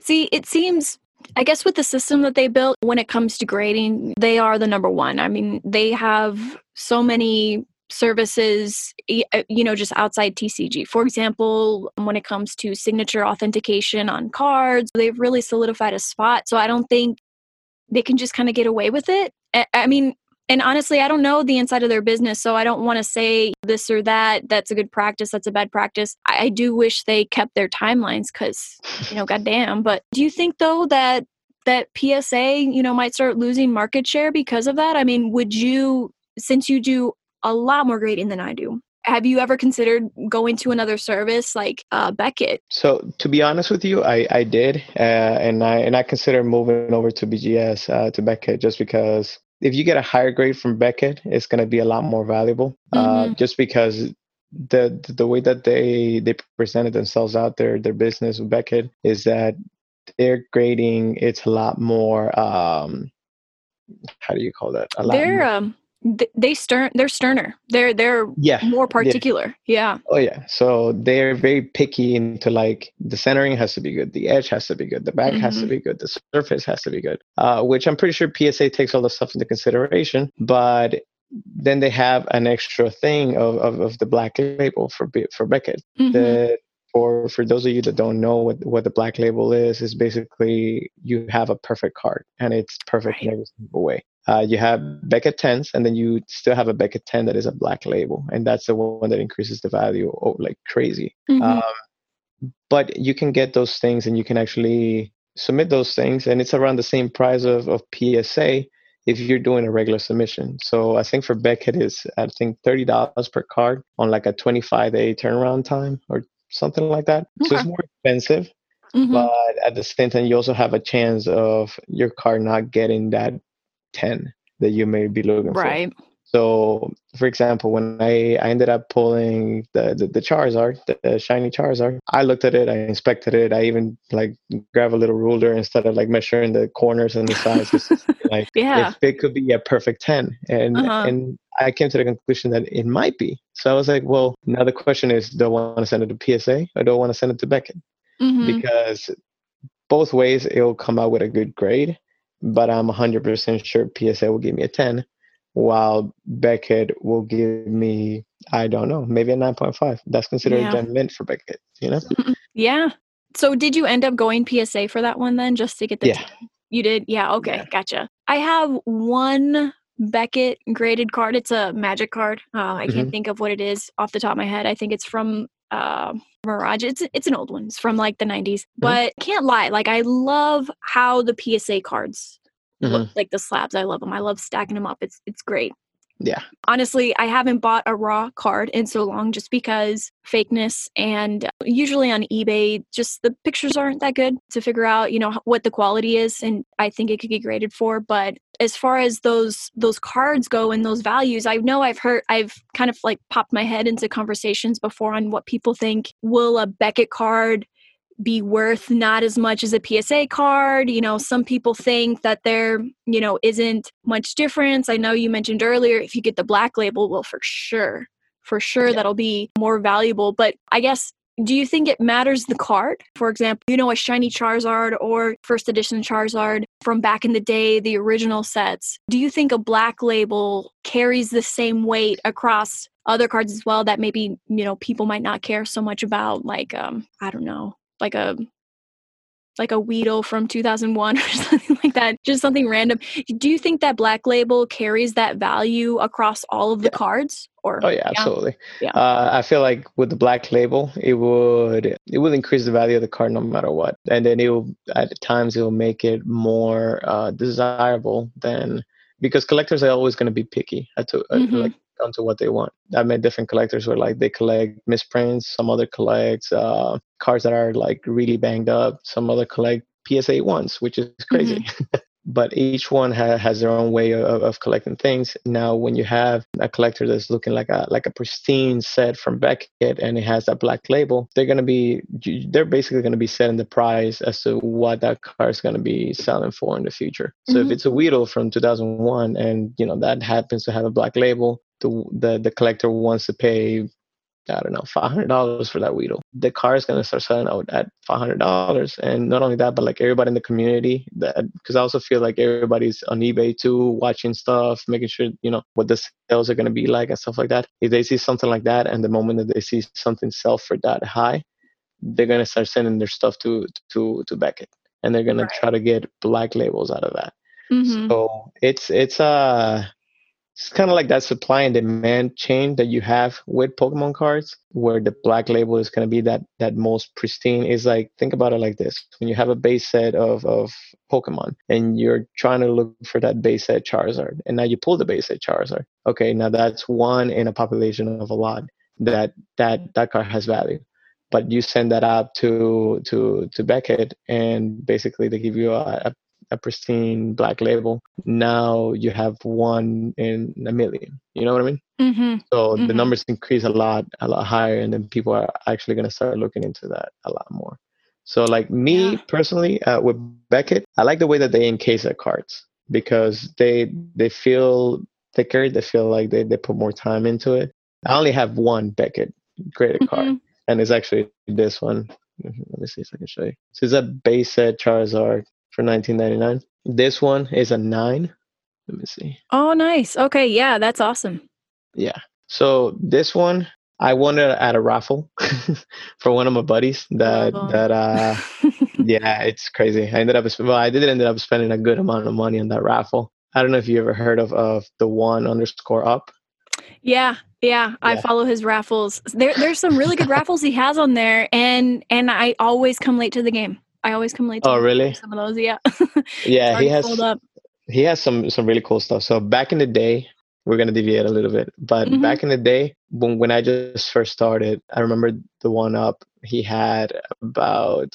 See, it seems I guess with the system that they built, when it comes to grading, they are the number one. I mean, they have so many services, uh, you know, just outside TCG. For example, when it comes to signature authentication on cards, they've really solidified a spot. So I don't think they can just kind of get away with it. I mean, and honestly, I don't know the inside of their business, so I don't want to say this or that. That's a good practice. That's a bad practice. I, I do wish they kept their timelines because, you know, goddamn. But do you think though that that PSA, you know, might start losing market share because of that? I mean, would you, since you do a lot more grading than I do, have you ever considered going to another service like uh, Beckett? So to be honest with you, I I did, uh, and I and I consider moving over to BGS uh, to Beckett just because if you get a higher grade from Beckett, it's going to be a lot more valuable. Uh, mm-hmm. just because the the way that they they presented themselves out there, their business with Beckett is that their grading it's a lot more. Um, how do you call that? A lot. They're more, um they stern they're sterner they're they're yeah more particular yeah. yeah. oh yeah so they're very picky into like the centering has to be good the edge has to be good the back mm-hmm. has to mm-hmm. be good the surface has to be good uh, which i'm pretty sure psa takes all the stuff into consideration but then they have an extra thing of, of, of the black label for for beckett mm-hmm. the for for those of you that don't know what what the black label is is basically you have a perfect card and it's perfect right. in every single way uh, you have Beckett 10s, and then you still have a Beckett 10 that is a black label, and that's the one that increases the value oh, like crazy. Mm-hmm. Um, but you can get those things, and you can actually submit those things, and it's around the same price of, of PSA if you're doing a regular submission. So I think for Beckett is I think thirty dollars per card on like a 25 day turnaround time or something like that. Okay. So it's more expensive. Mm-hmm. But at the same time, you also have a chance of your car not getting that 10 that you may be looking right. for. Right. So, for example, when I, I ended up pulling the, the, the Charizard, the, the, shiny Charizard, I looked at it, I inspected it, I even like grab a little ruler instead of like measuring the corners and the sides, like yeah. if it could be a perfect 10. And, uh-huh. and I came to the conclusion that it might be. So I was like, well, now the question is, do I want to send it to PSA or do I want to send it to Beckett? Mm-hmm. Because both ways, it'll come out with a good grade but I'm 100% sure PSA will give me a 10, while Beckett will give me, I don't know, maybe a 9.5. That's considered yeah. mint for Beckett, you know? Yeah. So did you end up going PSA for that one then, just to get the yeah. 10? You did? Yeah, okay, yeah. gotcha. I have one Beckett graded card. It's a magic card. Uh, I mm-hmm. can't think of what it is off the top of my head. I think it's from uh, Mirage. It's it's an old one. It's from like the 90s. Mm-hmm. But can't lie, like I love how the PSA cards mm-hmm. look like the slabs. I love them. I love stacking them up. It's it's great. Yeah. Honestly, I haven't bought a raw card in so long just because fakeness and usually on eBay just the pictures aren't that good to figure out, you know, what the quality is and I think it could get graded for, but as far as those those cards go and those values, I know I've heard I've kind of like popped my head into conversations before on what people think will a Beckett card be worth not as much as a PSA card. You know, some people think that there, you know, isn't much difference. I know you mentioned earlier if you get the black label, well, for sure, for sure yeah. that'll be more valuable. But I guess, do you think it matters the card? For example, you know, a shiny Charizard or first edition Charizard from back in the day, the original sets. Do you think a black label carries the same weight across other cards as well that maybe, you know, people might not care so much about? Like, um, I don't know, like a like a Weedle from 2001 or something like that, just something random. Do you think that Black Label carries that value across all of the yeah. cards? Or oh yeah, absolutely. Yeah. Uh, I feel like with the Black Label, it would it will increase the value of the card no matter what, and then it will at times it will make it more uh, desirable than because collectors are always going to be picky. I to, uh, mm-hmm. like onto what they want. I've met different collectors where like they collect misprints, some other collects uh, cards that are like really banged up, some other collect PSA ones, which is crazy. Mm-hmm. but each one ha- has their own way of, of collecting things. Now, when you have a collector that's looking like a like a pristine set from Beckett and it has that black label, they're gonna be they're basically gonna be setting the price as to what that car is gonna be selling for in the future. So mm-hmm. if it's a Weedle from 2001 and you know that happens to have a black label, the the, the collector wants to pay I don't know, five hundred dollars for that Weedle. The car is gonna start selling out at five hundred dollars, and not only that, but like everybody in the community, that because I also feel like everybody's on eBay too, watching stuff, making sure you know what the sales are gonna be like and stuff like that. If they see something like that, and the moment that they see something sell for that high, they're gonna start sending their stuff to to to Beckett, and they're gonna right. try to get black labels out of that. Mm-hmm. So it's it's a uh, it's kind of like that supply and demand chain that you have with Pokemon cards, where the black label is going to be that that most pristine. Is like think about it like this: when you have a base set of of Pokemon and you're trying to look for that base set Charizard, and now you pull the base set Charizard. Okay, now that's one in a population of a lot that that that card has value but you send that out to to to Beckett, and basically they give you a, a a pristine black label. Now you have one in a million. You know what I mean? Mm-hmm. So mm-hmm. the numbers increase a lot, a lot higher, and then people are actually going to start looking into that a lot more. So, like me yeah. personally, uh, with Beckett, I like the way that they encase their cards because they they feel thicker. They feel like they, they put more time into it. I only have one Beckett graded mm-hmm. card, and it's actually this one. Let me see if I can show you. So it's a base set Charizard for 19.99. This one is a nine. Let me see. Oh, nice. Okay, yeah, that's awesome. Yeah. So this one I won it at a raffle for one of my buddies. That oh. that uh, yeah, it's crazy. I ended up well, I did end up spending a good amount of money on that raffle. I don't know if you ever heard of of the one underscore up. Yeah, yeah, yeah, I follow his raffles. There, there's some really good raffles he has on there, and and I always come late to the game. I always come late. oh, really? Some of those, yeah. yeah, he has. He has some some really cool stuff. So back in the day, we're gonna deviate a little bit, but mm-hmm. back in the day when when I just first started, I remember the one up. He had about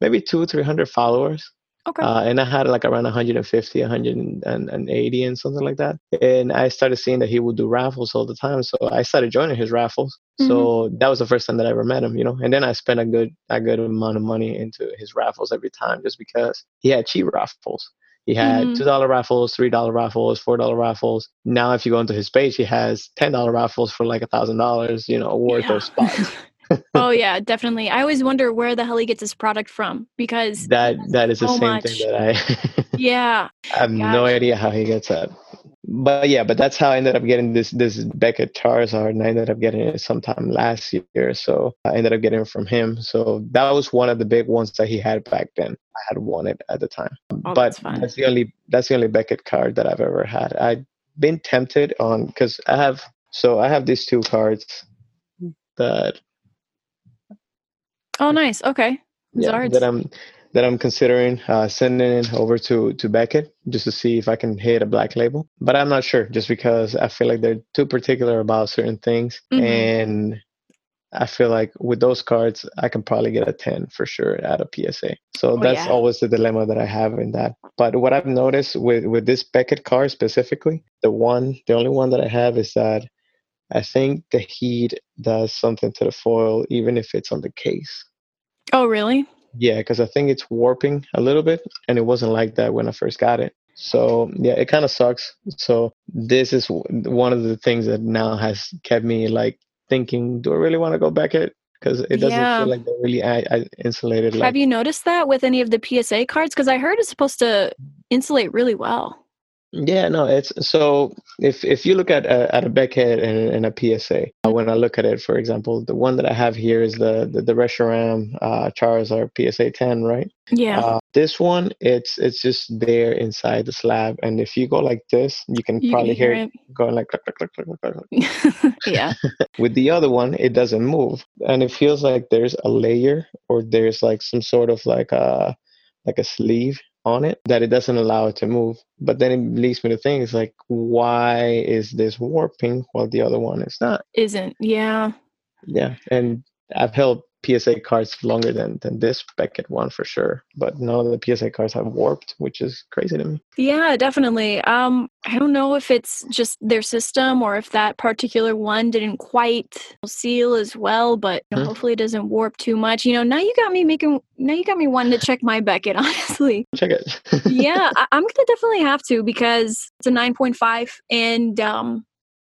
maybe two three hundred followers, Okay. Uh, and I had like around 150, 180, and something like that. And I started seeing that he would do raffles all the time. So I started joining his raffles. Mm-hmm. So that was the first time that I ever met him, you know. And then I spent a good a good amount of money into his raffles every time, just because he had cheap raffles. He had mm-hmm. two dollar raffles, three dollar raffles, four dollar raffles. Now, if you go into his page, he has ten dollar raffles for like a thousand dollars, you know, worth yeah. of spots. oh yeah, definitely. I always wonder where the hell he gets his product from because that that is the same much. thing that I Yeah. I have gotcha. no idea how he gets that. But yeah, but that's how I ended up getting this this Beckett Charizard and I ended up getting it sometime last year. So I ended up getting it from him. So that was one of the big ones that he had back then. I had wanted at the time. Oh, but that's, that's the only that's the only Beckett card that I've ever had. I've been tempted on because I have so I have these two cards that Oh, nice. Okay. Yeah, that I'm that I'm considering uh, sending it over to to Beckett just to see if I can hit a black label. But I'm not sure, just because I feel like they're too particular about certain things, mm-hmm. and I feel like with those cards, I can probably get a 10 for sure at a PSA. So oh, that's yeah. always the dilemma that I have in that. But what I've noticed with with this Beckett card specifically, the one, the only one that I have is that I think the heat does something to the foil, even if it's on the case. Oh, really? Yeah, because I think it's warping a little bit, and it wasn't like that when I first got it. So yeah, it kind of sucks. So this is one of the things that now has kept me like thinking, do I really want to go Beckett? Because it doesn't yeah. feel like they're really I, I insulated. Have like, you noticed that with any of the PSA cards? Because I heard it's supposed to insulate really well. Yeah, no, it's so if if you look at a, at a Beckett and, and, a PSA, uh, when I look at it, for example, the one that I have here is the the, the Reshiram uh, Charizard PSA 10, right? Yeah. Uh, this one, it's it's just there inside the slab, and if you go like this, you can you probably can hear, hear, it going like click, click, click, click, click. yeah. With the other one, it doesn't move, and it feels like there's a layer or there's like some sort of like a like a sleeve on it that it doesn't allow it to move. But then it leads me to think like, why is this warping while the other one is not? Isn't, yeah. Yeah. And I've held PSA cards longer than than this Beckett one for sure. But none of the PSA cards have warped, which is crazy to me. Yeah, definitely. Um, I don't know if it's just their system or if that particular one didn't quite seal as well, but you know, hmm hopefully it doesn't warp too much. You know, now you got me making now you got me wanting to check my Beckett, honestly. Check it. yeah, I, am gonna definitely have to because it's a 9.5 and um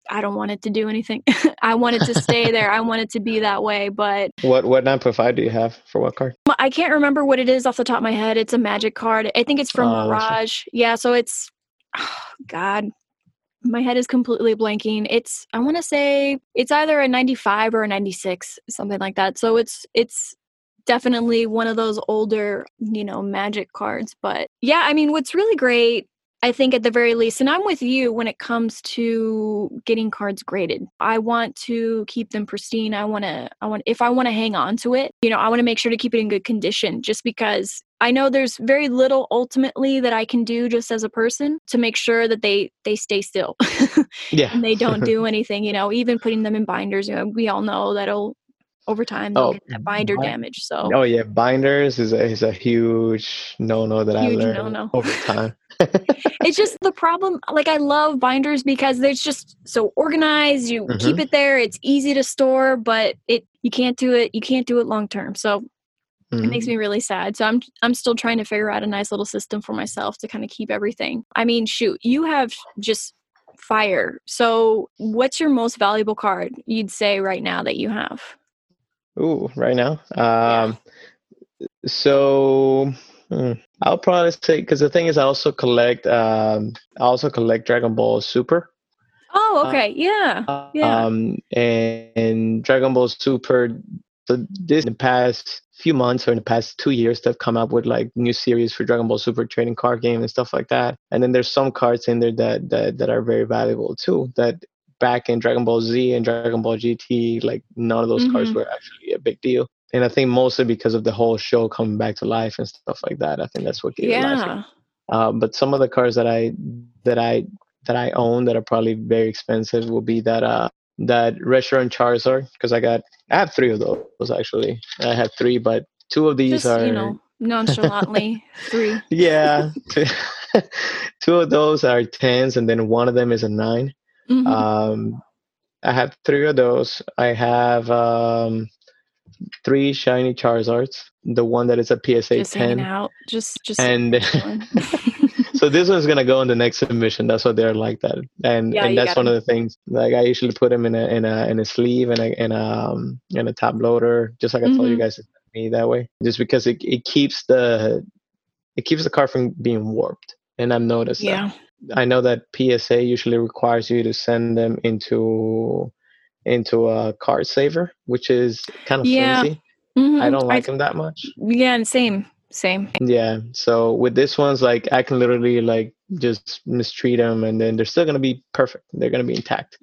I don't want it to do anything. I want it to stay there. I want it to be that way. But what what 9.5 do you have for what card? I can't remember what it is off the top of my head. It's a magic card. I think it's from uh, Mirage. Yeah, so it's oh, God. My head is completely blanking. It's I want to say it's either a 95 or a 96, something like that. So it's it's definitely one of those older, you know, magic cards. But yeah, I mean, what's really great I think at the very least, and I'm with you when it comes to getting cards graded. I want to keep them pristine. I want to, I want, if I want to hang on to it, you know, I want to make sure to keep it in good condition just because I know there's very little ultimately that I can do just as a person to make sure that they, they stay still. yeah. and they don't do anything, you know, even putting them in binders, you know, we all know that'll over time oh, get that binder damage. So oh yeah, binders is a is a huge no no that huge I learned no-no. over time. It's just the problem. Like I love binders because they're just so organized. You mm-hmm. keep it there. It's easy to store, but it you can't do it. You can't do it long term. So mm-hmm. it makes mm-hmm. me really sad. So I'm I'm still trying to figure out a nice little system for myself to kind of keep everything. I mean, shoot, you have just fire. So what's your most valuable card you'd say right now that you have? Ooh, right now. Um, yeah. so hmm, I'll probably say because the thing is, I also collect. Um, I also collect Dragon Ball Super. Oh, uh, okay, uh, yeah, yeah. Um, and, and, Dragon Ball Super. So this in the past few months or in the past two years, they've come up with like new series for Dragon Ball Super trading card game and stuff like that. And then there's some cards in there that that that are very valuable too. That back in Dragon Ball Z and Dragon Ball GT, like none of those mm-hmm. cards were actually a big deal. And I think mostly because of the whole show coming back to life and stuff like that. I think that's what gave yeah. it life. Uh, but some of the cars that I that I that I own that are probably very expensive will be that uh that Reshiram Charizard because I got I have three of those actually. I have three, but two of these Just, are you know nonchalantly three. yeah, two, two of those are tens, and then one of them is a nine. Mm-hmm. Um, I have three of those. I have um, three shiny Charizards. The one that is a PSA just 10. out. Just, just. And so this one's gonna go in the next submission. That's what they're like that, and yeah, and that's one of the things. Like I usually put them in a in a in a sleeve and a in a um, in a top loader, just like I mm-hmm. told you mm-hmm. guys me that way, just because it it keeps the it keeps the car from being warped. And I've noticed yeah. that. I know that PSA usually requires you to send them into into a card saver, which is kind of yeah. flimsy. Mm-hmm. I don't like I, them that much. Yeah, and same, same. Yeah. So with this one's like I can literally like just mistreat them, and then they're still gonna be perfect. They're gonna be intact,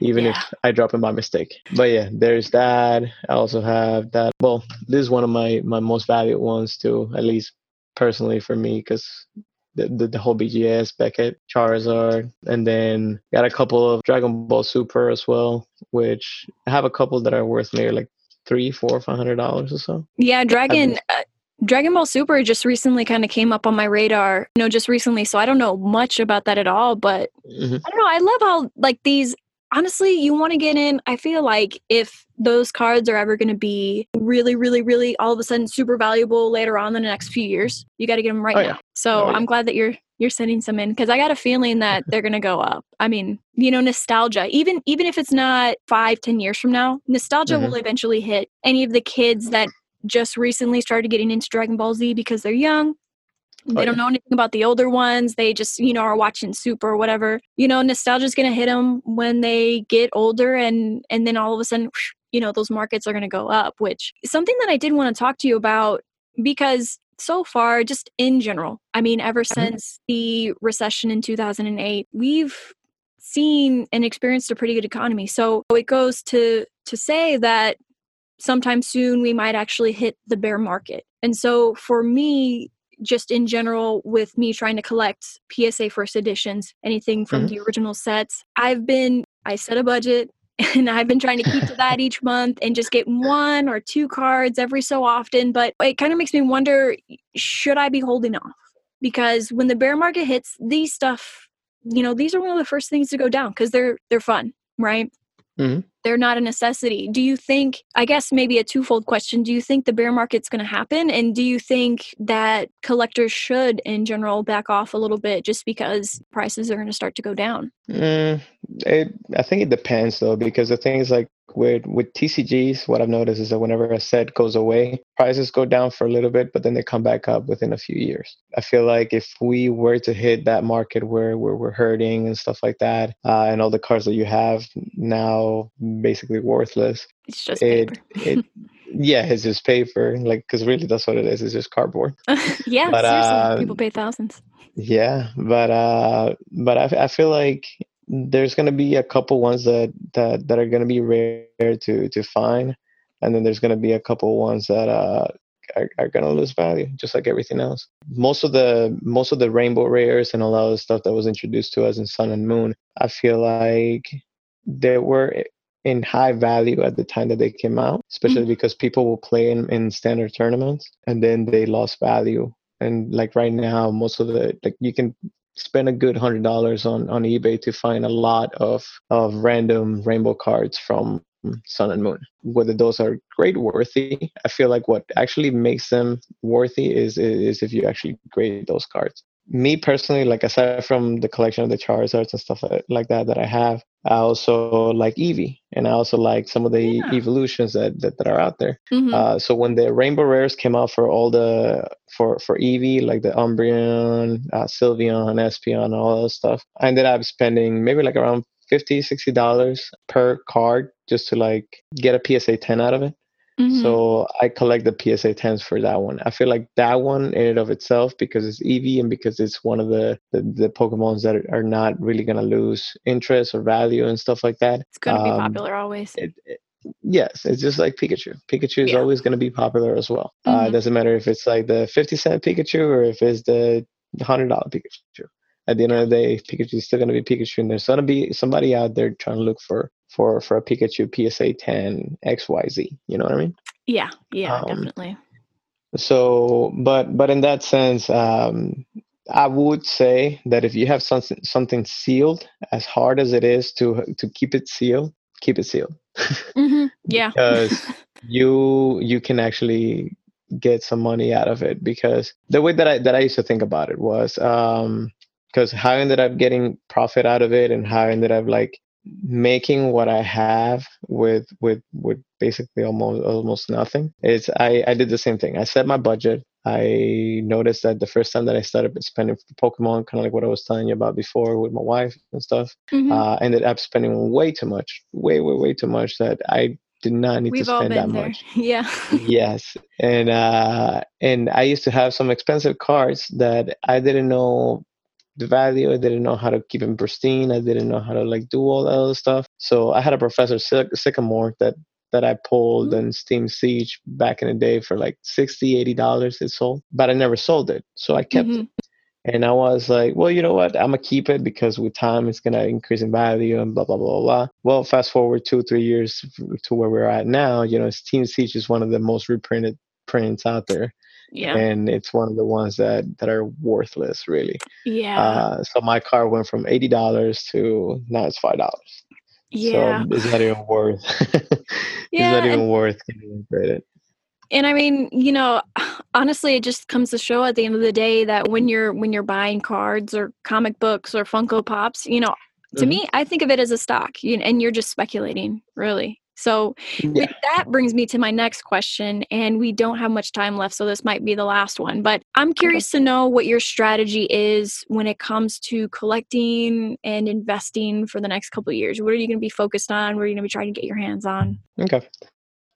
even yeah. if I drop them by mistake. But yeah, there's that. I also have that. Well, this is one of my my most valuable ones too, at least personally for me, because the, the, the, whole BGS, Beckett, Charizard, and then got a couple of Dragon Ball Super as well, which I have a couple that are worth maybe like three, four, five hundred dollars or so. Yeah, Dragon. Uh, Dragon Ball Super just recently kind of came up on my radar, you know, just recently. So I don't know much about that at all, but mm-hmm. I don't know. I love how like these honestly, you want to get in. I feel like if those cards are ever going to be really, really, really all of a sudden super valuable later on in the next few years, you got to get them right oh, now. Yeah. So oh, yeah. I'm glad that you're you're sending some in because I got a feeling that they're going to go up. I mean, you know, nostalgia. Even even if it's not five, ten years from now, nostalgia mm-hmm. will eventually hit any of the kids that just recently started getting into Dragon Ball Z because they're young they oh, don't know anything about the older ones. They just, you know, are watching Super or whatever. You know, nostalgia is going to hit them when they get older, and and then all of a sudden, you know, those markets are going to go up. Which is something that I did want to talk to you about because so far, just in general, I mean, ever mm-hmm. since the recession in 2008, we've seen and experienced a pretty good economy. So it goes to to say that sometime soon we might actually hit the bear market. And so for me, just in general with me trying to collect PSA first editions, anything from mm-hmm. the original sets. I've been I set a budget and I've been trying to keep to that each month and just get one or two cards every so often, but it kind of makes me wonder should I be holding off? Because when the bear market hits, these stuff, you know, these are one of the first things to go down because they're they're fun, right? Mm-hmm. They're not a necessity. Do you think, I guess maybe a twofold question, do you think the bear market's going to happen? And do you think that collectors should, in general, back off a little bit just because prices are going to start to go down? Mm, it, I think it depends though, because the thing is like with with TCGs, what I've noticed is that whenever a set goes away, prices go down for a little bit, but then they come back up within a few years. I feel like if we were to hit that market where, where we're hurting and stuff like that, uh, and all the cards that you have now basically worthless, it's just it, it yeah, it's just paper. Like, because really that's what it is. It's just cardboard. yeah, but, seriously, uh, people pay thousands. Yeah, but uh, but I, I feel like there's going to be a couple ones that that that are going to be rare to to find, and then there's going to be a couple ones that uh are, are going to lose value, just like everything else. Most of the most of the rainbow rares and a lot of the stuff that was introduced to us in Sun and Moon, I feel like they were in high value at the time that they came out, especially mm-hmm. because people will play in, in standard tournaments and then they lost value. And like right now, most of the like you can spend a good hundred dollars on on eBay to find a lot of of random rainbow cards from Sun and Moon. Whether those are great worthy, I feel like what actually makes them worthy is is if you actually grade those cards me personally, like aside from the collection of the Charizards and stuff like that that I have, I also like Eevee, and I also like some of the yeah. evolutions that, that, that are out there. Mm-hmm. Uh, so when the Rainbow Rares came out for all the for for Eevee, like the Umbreon, uh, Sylveon, Espeon, all that stuff, I ended up spending maybe like around 50 60 dollars per card just to like get a psa 10 out of it Mm-hmm. So I collect the PSA 10s for that one. I feel like that one in and of itself, because it's Eevee and because it's one of the, the, the Pokemons that are not really going to lose interest or value and stuff like that. It's going to um, be popular always. It, it, yes, it's just like Pikachu. Pikachu is yeah. always going to be popular as well. Uh, mm-hmm. Uh, it doesn't matter if it's like the 50 cent Pikachu or if it's the $100 Pikachu. At the end of the day, Pikachu is still going to be Pikachu, and there's going to be somebody out there trying to look for for for a Pikachu PSA 10 XYZ. You know what I mean? Yeah, yeah, um, definitely. So, but but in that sense, um, I would say that if you have something something sealed, as hard as it is to to keep it sealed, keep it sealed. Mm-hmm. Yeah, because you you can actually get some money out of it because the way that I that I used to think about it was um because how I ended up getting profit out of it and how I ended up like making what I have with with with basically almost almost nothing. It's I I did the same thing. I set my budget. I noticed that the first time that I started spending for Pokemon, kind of like what I was telling you about before with my wife and stuff, mm-hmm. uh, ended up spending way too much, way way way too much that I did not need We've to spend that there. much. Yeah. yes, and uh, and I used to have some expensive cards that I didn't know the value. I didn't know how to keep them pristine. I didn't know how to like do all that other stuff. So I had a professor Sycamore that that I pulled mm-hmm. and Steam Siege back in the day for like 60 80 dollars it sold, but I never sold it. So I kept mm-hmm. it. And I was like, well, you know what? I'm gonna keep it because with time it's gonna increase in value and blah blah blah blah. Well, fast forward two three years to where we're at now. You know, Steam Siege is one of the most reprinted prints out there yeah. and it's one of the ones that that are worthless really. Yeah. Uh, so my car went from $80 to now it's $5 yeah so it's not even worth yeah, it's not even worth getting credit? And i mean you know honestly it just comes to show at the end of the day that when you're when you're buying cards or comic books or funko pops you know to mm-hmm. me i think of it as a stock you, and you're just speculating really so yeah. that brings me to my next question, and we don't have much time left, so this might be the last one. But I'm curious okay. to know what your strategy is when it comes to collecting and investing for the next couple years. What are you going to be focused on? What are you going to be trying to get your hands on? Okay.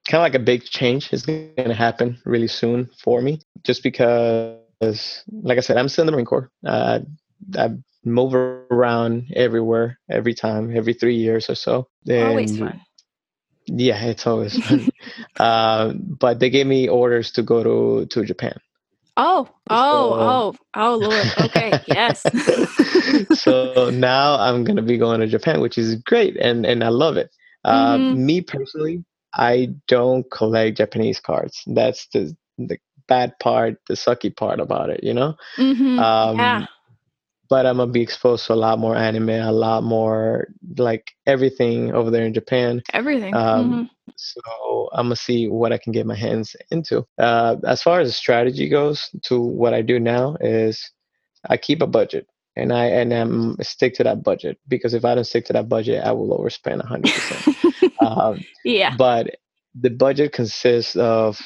Kind of like a big change is going to happen really soon for me, just because, like I said, I'm still in the Marine Corps. Uh, I move around everywhere, every time, every three years or so. And Always fun yeah, it's always fun. uh, but they gave me orders to go to to Japan. Oh, oh, so, oh, oh, Lord. Okay, yes. so now I'm gonna be going to Japan, which is great, and and I love it. Uh, mm-hmm. Me personally, I don't collect Japanese cards. That's the the bad part, the sucky part about it. You know. Mm-hmm. Um, yeah but I'm gonna be exposed to a lot more anime, a lot more like everything over there in Japan. Everything. Um, mm-hmm. So I'm gonna see what I can get my hands into. Uh, as far as the strategy goes, to what I do now is I keep a budget and I and I'm stick to that budget because if I don't stick to that budget, I will overspend 100. percent um, Yeah. But the budget consists of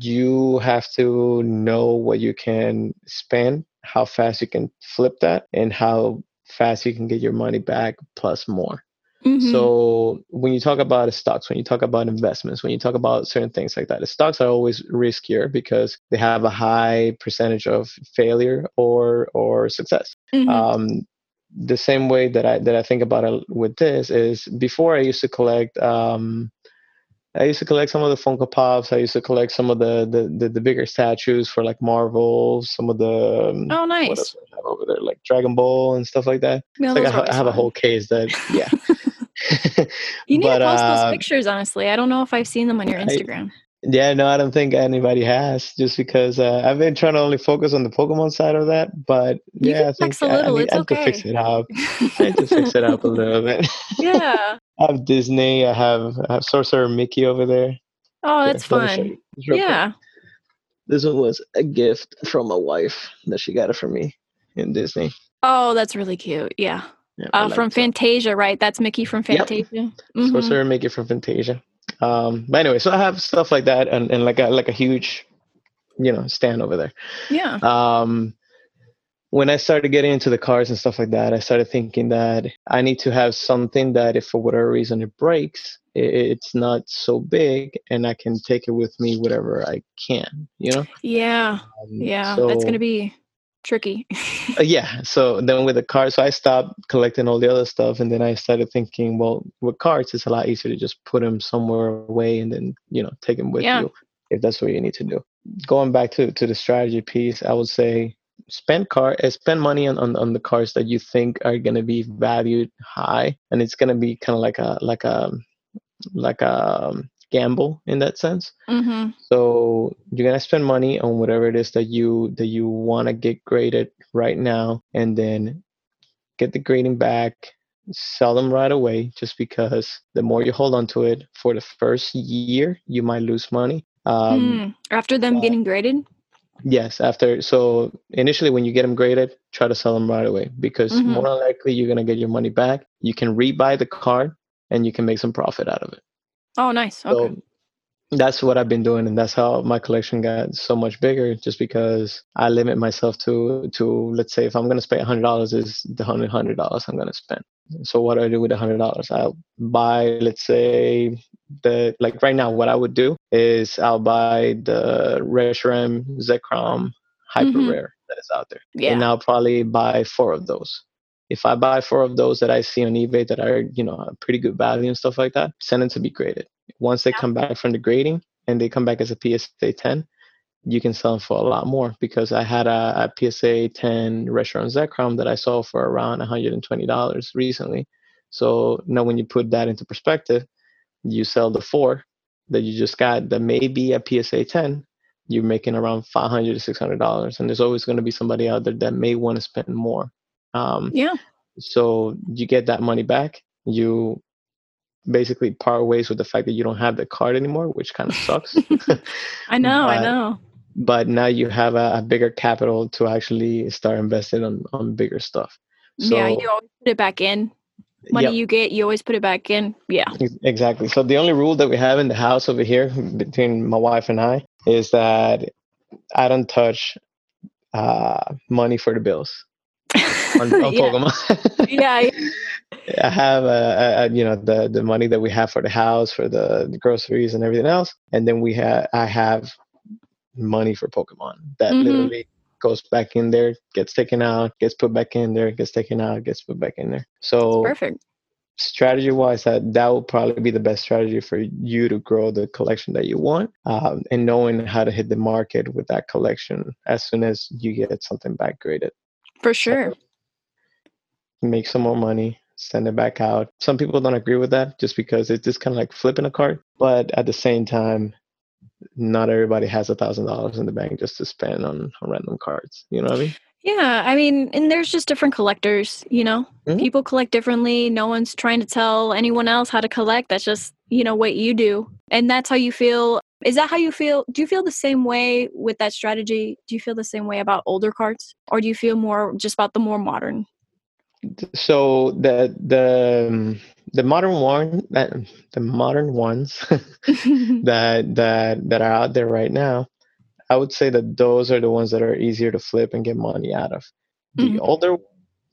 you have to know what you can spend, how fast you can flip that, and how fast you can get your money back plus more. Mm-hmm. So when you talk about stocks, when you talk about investments, when you talk about certain things like that, the stocks are always riskier because they have a high percentage of failure or or success. Mm-hmm. Um, the same way that I that I think about it with this is before I used to collect um, I used to collect some of the Funko Pops. I used to collect some of the the, the, the bigger statues for like Marvel, some of the um, oh nice over there like Dragon Ball and stuff like that. Yeah, like I, I, have a whole case that yeah. you need but, to post uh, those pictures. Honestly, I don't know if I've seen them on your Instagram. I, yeah, no, I don't think anybody has. Just because uh, I've been trying to only focus on the Pokemon side of that, but you yeah, I think I, I, need, I okay. to fix it up. I need to fix it up a little bit. Yeah. I have Disney. I have, I have Sorcerer Mickey over there. Oh, that's fun. Yeah. Quick. This one was a gift from my wife that she got it for me in Disney. Oh, that's really cute. Yeah. yeah uh, from Fantasia, right? That's Mickey from Fantasia. Yep. Mm-hmm. Sorcerer Mickey from Fantasia. Um, but anyway, so I have stuff like that and, and like a like a huge, you know, stand over there. Yeah. Um, when I started getting into the cars and stuff like that, I started thinking that I need to have something that if for whatever reason it breaks, it's not so big and I can take it with me whatever I can, you know? Yeah. Um, yeah. So, that's going to be tricky. uh, yeah. So then with the cars, so I stopped collecting all the other stuff, and then I started thinking, well, with cards, it's a lot easier to just put them somewhere away and then you know take them with yeah. you if that's what you need to do. Going back to to the strategy piece, I would say spend car uh, spend money on, on, on the cars that you think are going to be valued high and it's going to be kind of like a like a like a um, gamble in that sense. Mm-hmm. So you're gonna spend money on whatever it is that you that you want to get graded right now, and then get the grading back, sell them right away. Just because the more you hold on to it for the first year, you might lose money. Um, mm, after them uh, getting graded. Yes, after so initially when you get them graded, try to sell them right away because mm-hmm. more likely you're gonna get your money back. You can rebuy the card and you can make some profit out of it. Oh, nice. Okay. So that's what I've been doing, and that's how my collection got so much bigger. Just because I limit myself to to let's say if I'm gonna spend hundred dollars, is the hundred hundred dollars I'm gonna spend. So what do I do with a hundred dollars? I'll buy, let's say the like right now, what I would do is I'll buy the Reshiram Zekrom Hyper mm-hmm. Rare that is out there, yeah. and I'll probably buy four of those if I buy four of those that I see on eBay that are, you know, a pretty good value and stuff like that, send them to be graded. Once they come back from the grading and they come back as a PSA 10, you can sell them for a lot more because I had a, a PSA 10 Reshiram Zekrom that I sold for around $120 recently. So now when you put that into perspective, you sell the four that you just got that may be a PSA 10, you're making around 500 to $600. And there's always going to be somebody out there that may want to spend more um, yeah. So you get that money back. You basically part ways with the fact that you don't have the card anymore, which kind of sucks. I know, but, I know. But now you have a, a, bigger capital to actually start investing on, on bigger stuff. So, yeah, you always put it back in. Money yep. you get, you always put it back in. Yeah. Exactly. So the only rule that we have in the house over here between my wife and I is that I don't touch uh, money for the bills on, on yeah. Pokemon. yeah, I have a, a, you know the the money that we have for the house, for the, the groceries and everything else, and then we have I have money for Pokemon that mm-hmm. literally goes back in there, gets taken out, gets put back in there, gets taken out, gets put back in there. So That's perfect. Strategy wise, that that will probably be the best strategy for you to grow the collection that you want, um, and knowing how to hit the market with that collection as soon as you get something back graded. For sure. Make some more money, send it back out. Some people don't agree with that just because it's just kind of like flipping a card. But at the same time, not everybody has a thousand dollars in the bank just to spend on, on random cards. You know what I mean? Yeah, I mean, and there's just different collectors, you know. Mm-hmm. People collect differently. No one's trying to tell anyone else how to collect. That's just, you know, what you do. And that's how you feel. Is that how you feel? Do you feel the same way with that strategy? Do you feel the same way about older cards or do you feel more just about the more modern? So the the um, the modern one that the modern ones that that that are out there right now I would say that those are the ones that are easier to flip and get money out of. The mm-hmm. older,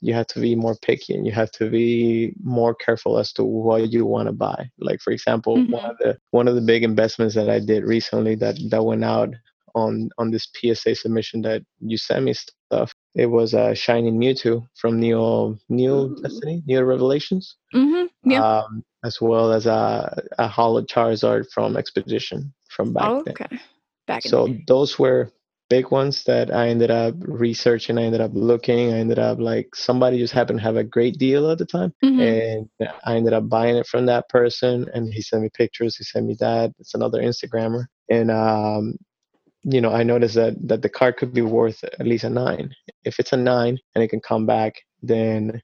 you have to be more picky and you have to be more careful as to what you want to buy. Like for example, mm-hmm. one of the one of the big investments that I did recently that that went out on on this PSA submission that you sent me stuff. It was a uh, Shining Mewtwo from Neo Neo Destiny, Neo Revelations. Mm-hmm. Yeah. Um, as well as a, a Holo Charizard from Expedition from back oh, okay. then back so those were big ones that I ended up researching. I ended up looking. I ended up like somebody just happened to have a great deal at the time, mm-hmm. and I ended up buying it from that person. And he sent me pictures. He sent me that. It's another Instagrammer, and um, you know, I noticed that that the card could be worth at least a nine. If it's a nine and it can come back, then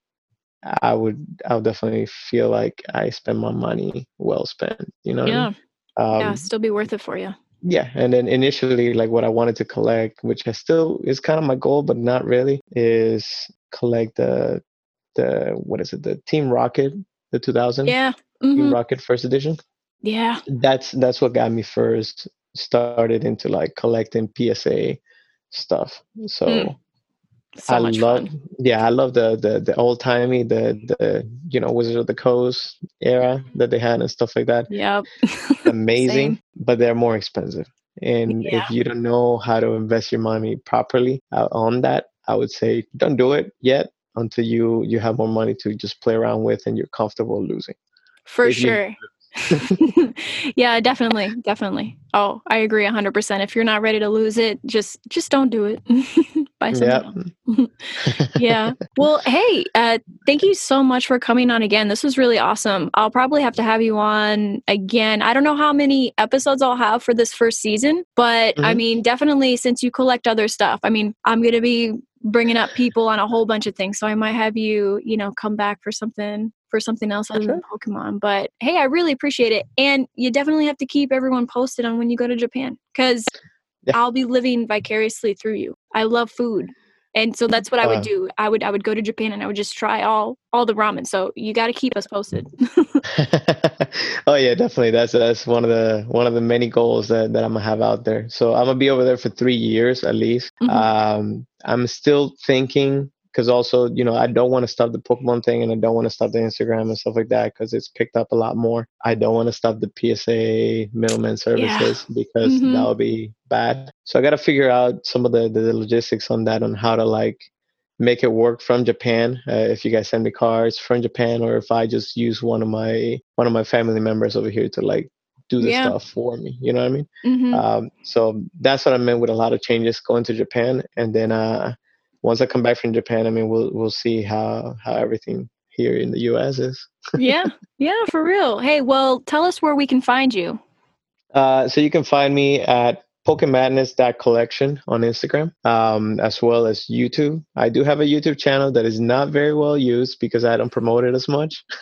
I would I would definitely feel like I spent my money well spent. You know? Yeah. Um, yeah, still be worth it for you yeah and then initially like what i wanted to collect which i still is kind of my goal but not really is collect the the what is it the team rocket the 2000 yeah mm-hmm. team rocket first edition yeah that's that's what got me first started into like collecting psa stuff so mm. So I love, fun. yeah, I love the the the old timey, the the you know Wizard of the Coast era that they had and stuff like that. Yep, amazing, but they're more expensive. And yeah. if you don't know how to invest your money properly uh, on that, I would say don't do it yet until you you have more money to just play around with and you're comfortable losing. For if sure. You, yeah, definitely, definitely. Oh, I agree 100%. If you're not ready to lose it, just just don't do it. Buy something yeah. Well, hey, uh, thank you so much for coming on again. This was really awesome. I'll probably have to have you on again. I don't know how many episodes I'll have for this first season, but mm-hmm. I mean, definitely since you collect other stuff. I mean, I'm going to be bringing up people on a whole bunch of things. So I might have you, you know, come back for something for something else other than Pokemon. But hey, I really appreciate it. And you definitely have to keep everyone posted on when you go to Japan because yeah. I'll be living vicariously through you. I love food. And so that's what I would uh. do. I would I would go to Japan and I would just try all all the ramen. So you got to keep us posted. oh yeah, definitely. That's that's one of the one of the many goals that, that I'm gonna have out there. So I'm gonna be over there for three years at least. Mm-hmm. Um, I'm still thinking because also you know i don't want to stop the pokemon thing and i don't want to stop the instagram and stuff like that because it's picked up a lot more i don't want to stop the psa middleman services yeah. because mm-hmm. that would be bad so i got to figure out some of the, the logistics on that on how to like make it work from japan uh, if you guys send me cards from japan or if i just use one of my one of my family members over here to like do the yeah. stuff for me you know what i mean mm-hmm. um, so that's what i meant with a lot of changes going to japan and then uh once I come back from Japan, I mean, we'll we'll see how how everything here in the U.S. is. yeah, yeah, for real. Hey, well, tell us where we can find you. Uh, so you can find me at Pokemadness.collection on Instagram, um, as well as YouTube. I do have a YouTube channel that is not very well used because I don't promote it as much.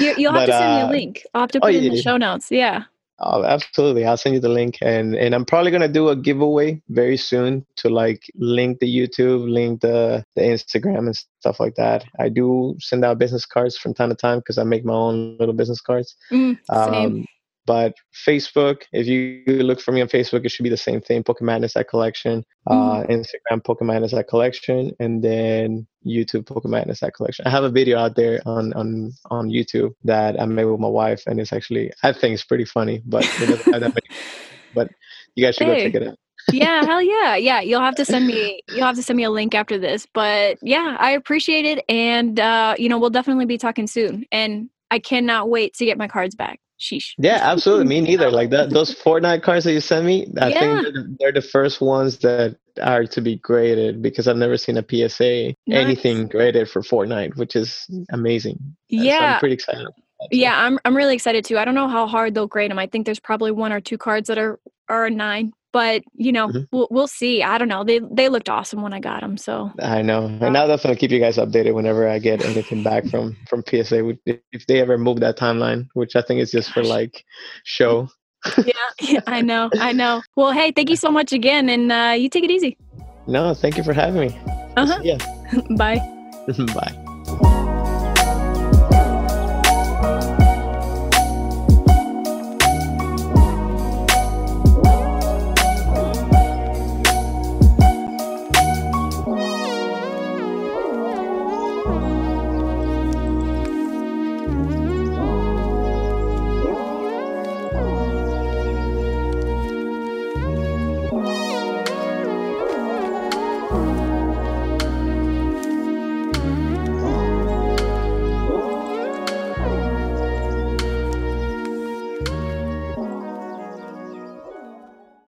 you, will have to send me a uh, link. I'll have to oh, put oh, it in the show notes. Yeah. Oh, absolutely. I'll send you the link and and I'm probably gonna do a giveaway very soon to like link the YouTube, link the, the Instagram and stuff like that. I do send out business cards from time to time because I make my own little business cards. Mm, um, but Facebook, if you look for me on Facebook, it should be the same thing. Pokemon Madness at Collection, uh, mm-hmm. Instagram Pokemon Madness at Collection, and then YouTube Pokemon Madness at Collection. I have a video out there on on on YouTube that I made with my wife, and it's actually I think it's pretty funny, but but you guys should hey. go check it out. yeah, hell yeah. Yeah, you'll have to send me you'll have to send me a link after this. But yeah, I appreciate it and uh, you know, we'll definitely be talking soon. And I cannot wait to get my cards back. Sheesh. Yeah, absolutely. Me neither. Like that, those Fortnite cards that you sent me, I yeah. think they're the, they're the, first ones that are to be graded because I've never seen a PSA nice. anything graded for Fortnite, which is amazing. Yeah, so I'm pretty excited. Yeah, I'm I'm really excited too. I don't know how hard they'll grade them. I think there's probably one or two cards that are are a nine, but you know, mm-hmm. we'll, we'll see. I don't know. They they looked awesome when I got them. So I know, and I'll definitely keep you guys updated whenever I get anything back from from PSA. If they ever move that timeline, which I think is just for like show. yeah, yeah, I know, I know. Well, hey, thank you so much again, and uh, you take it easy. No, thank you for having me. Uh huh. Yeah. Bye. Bye.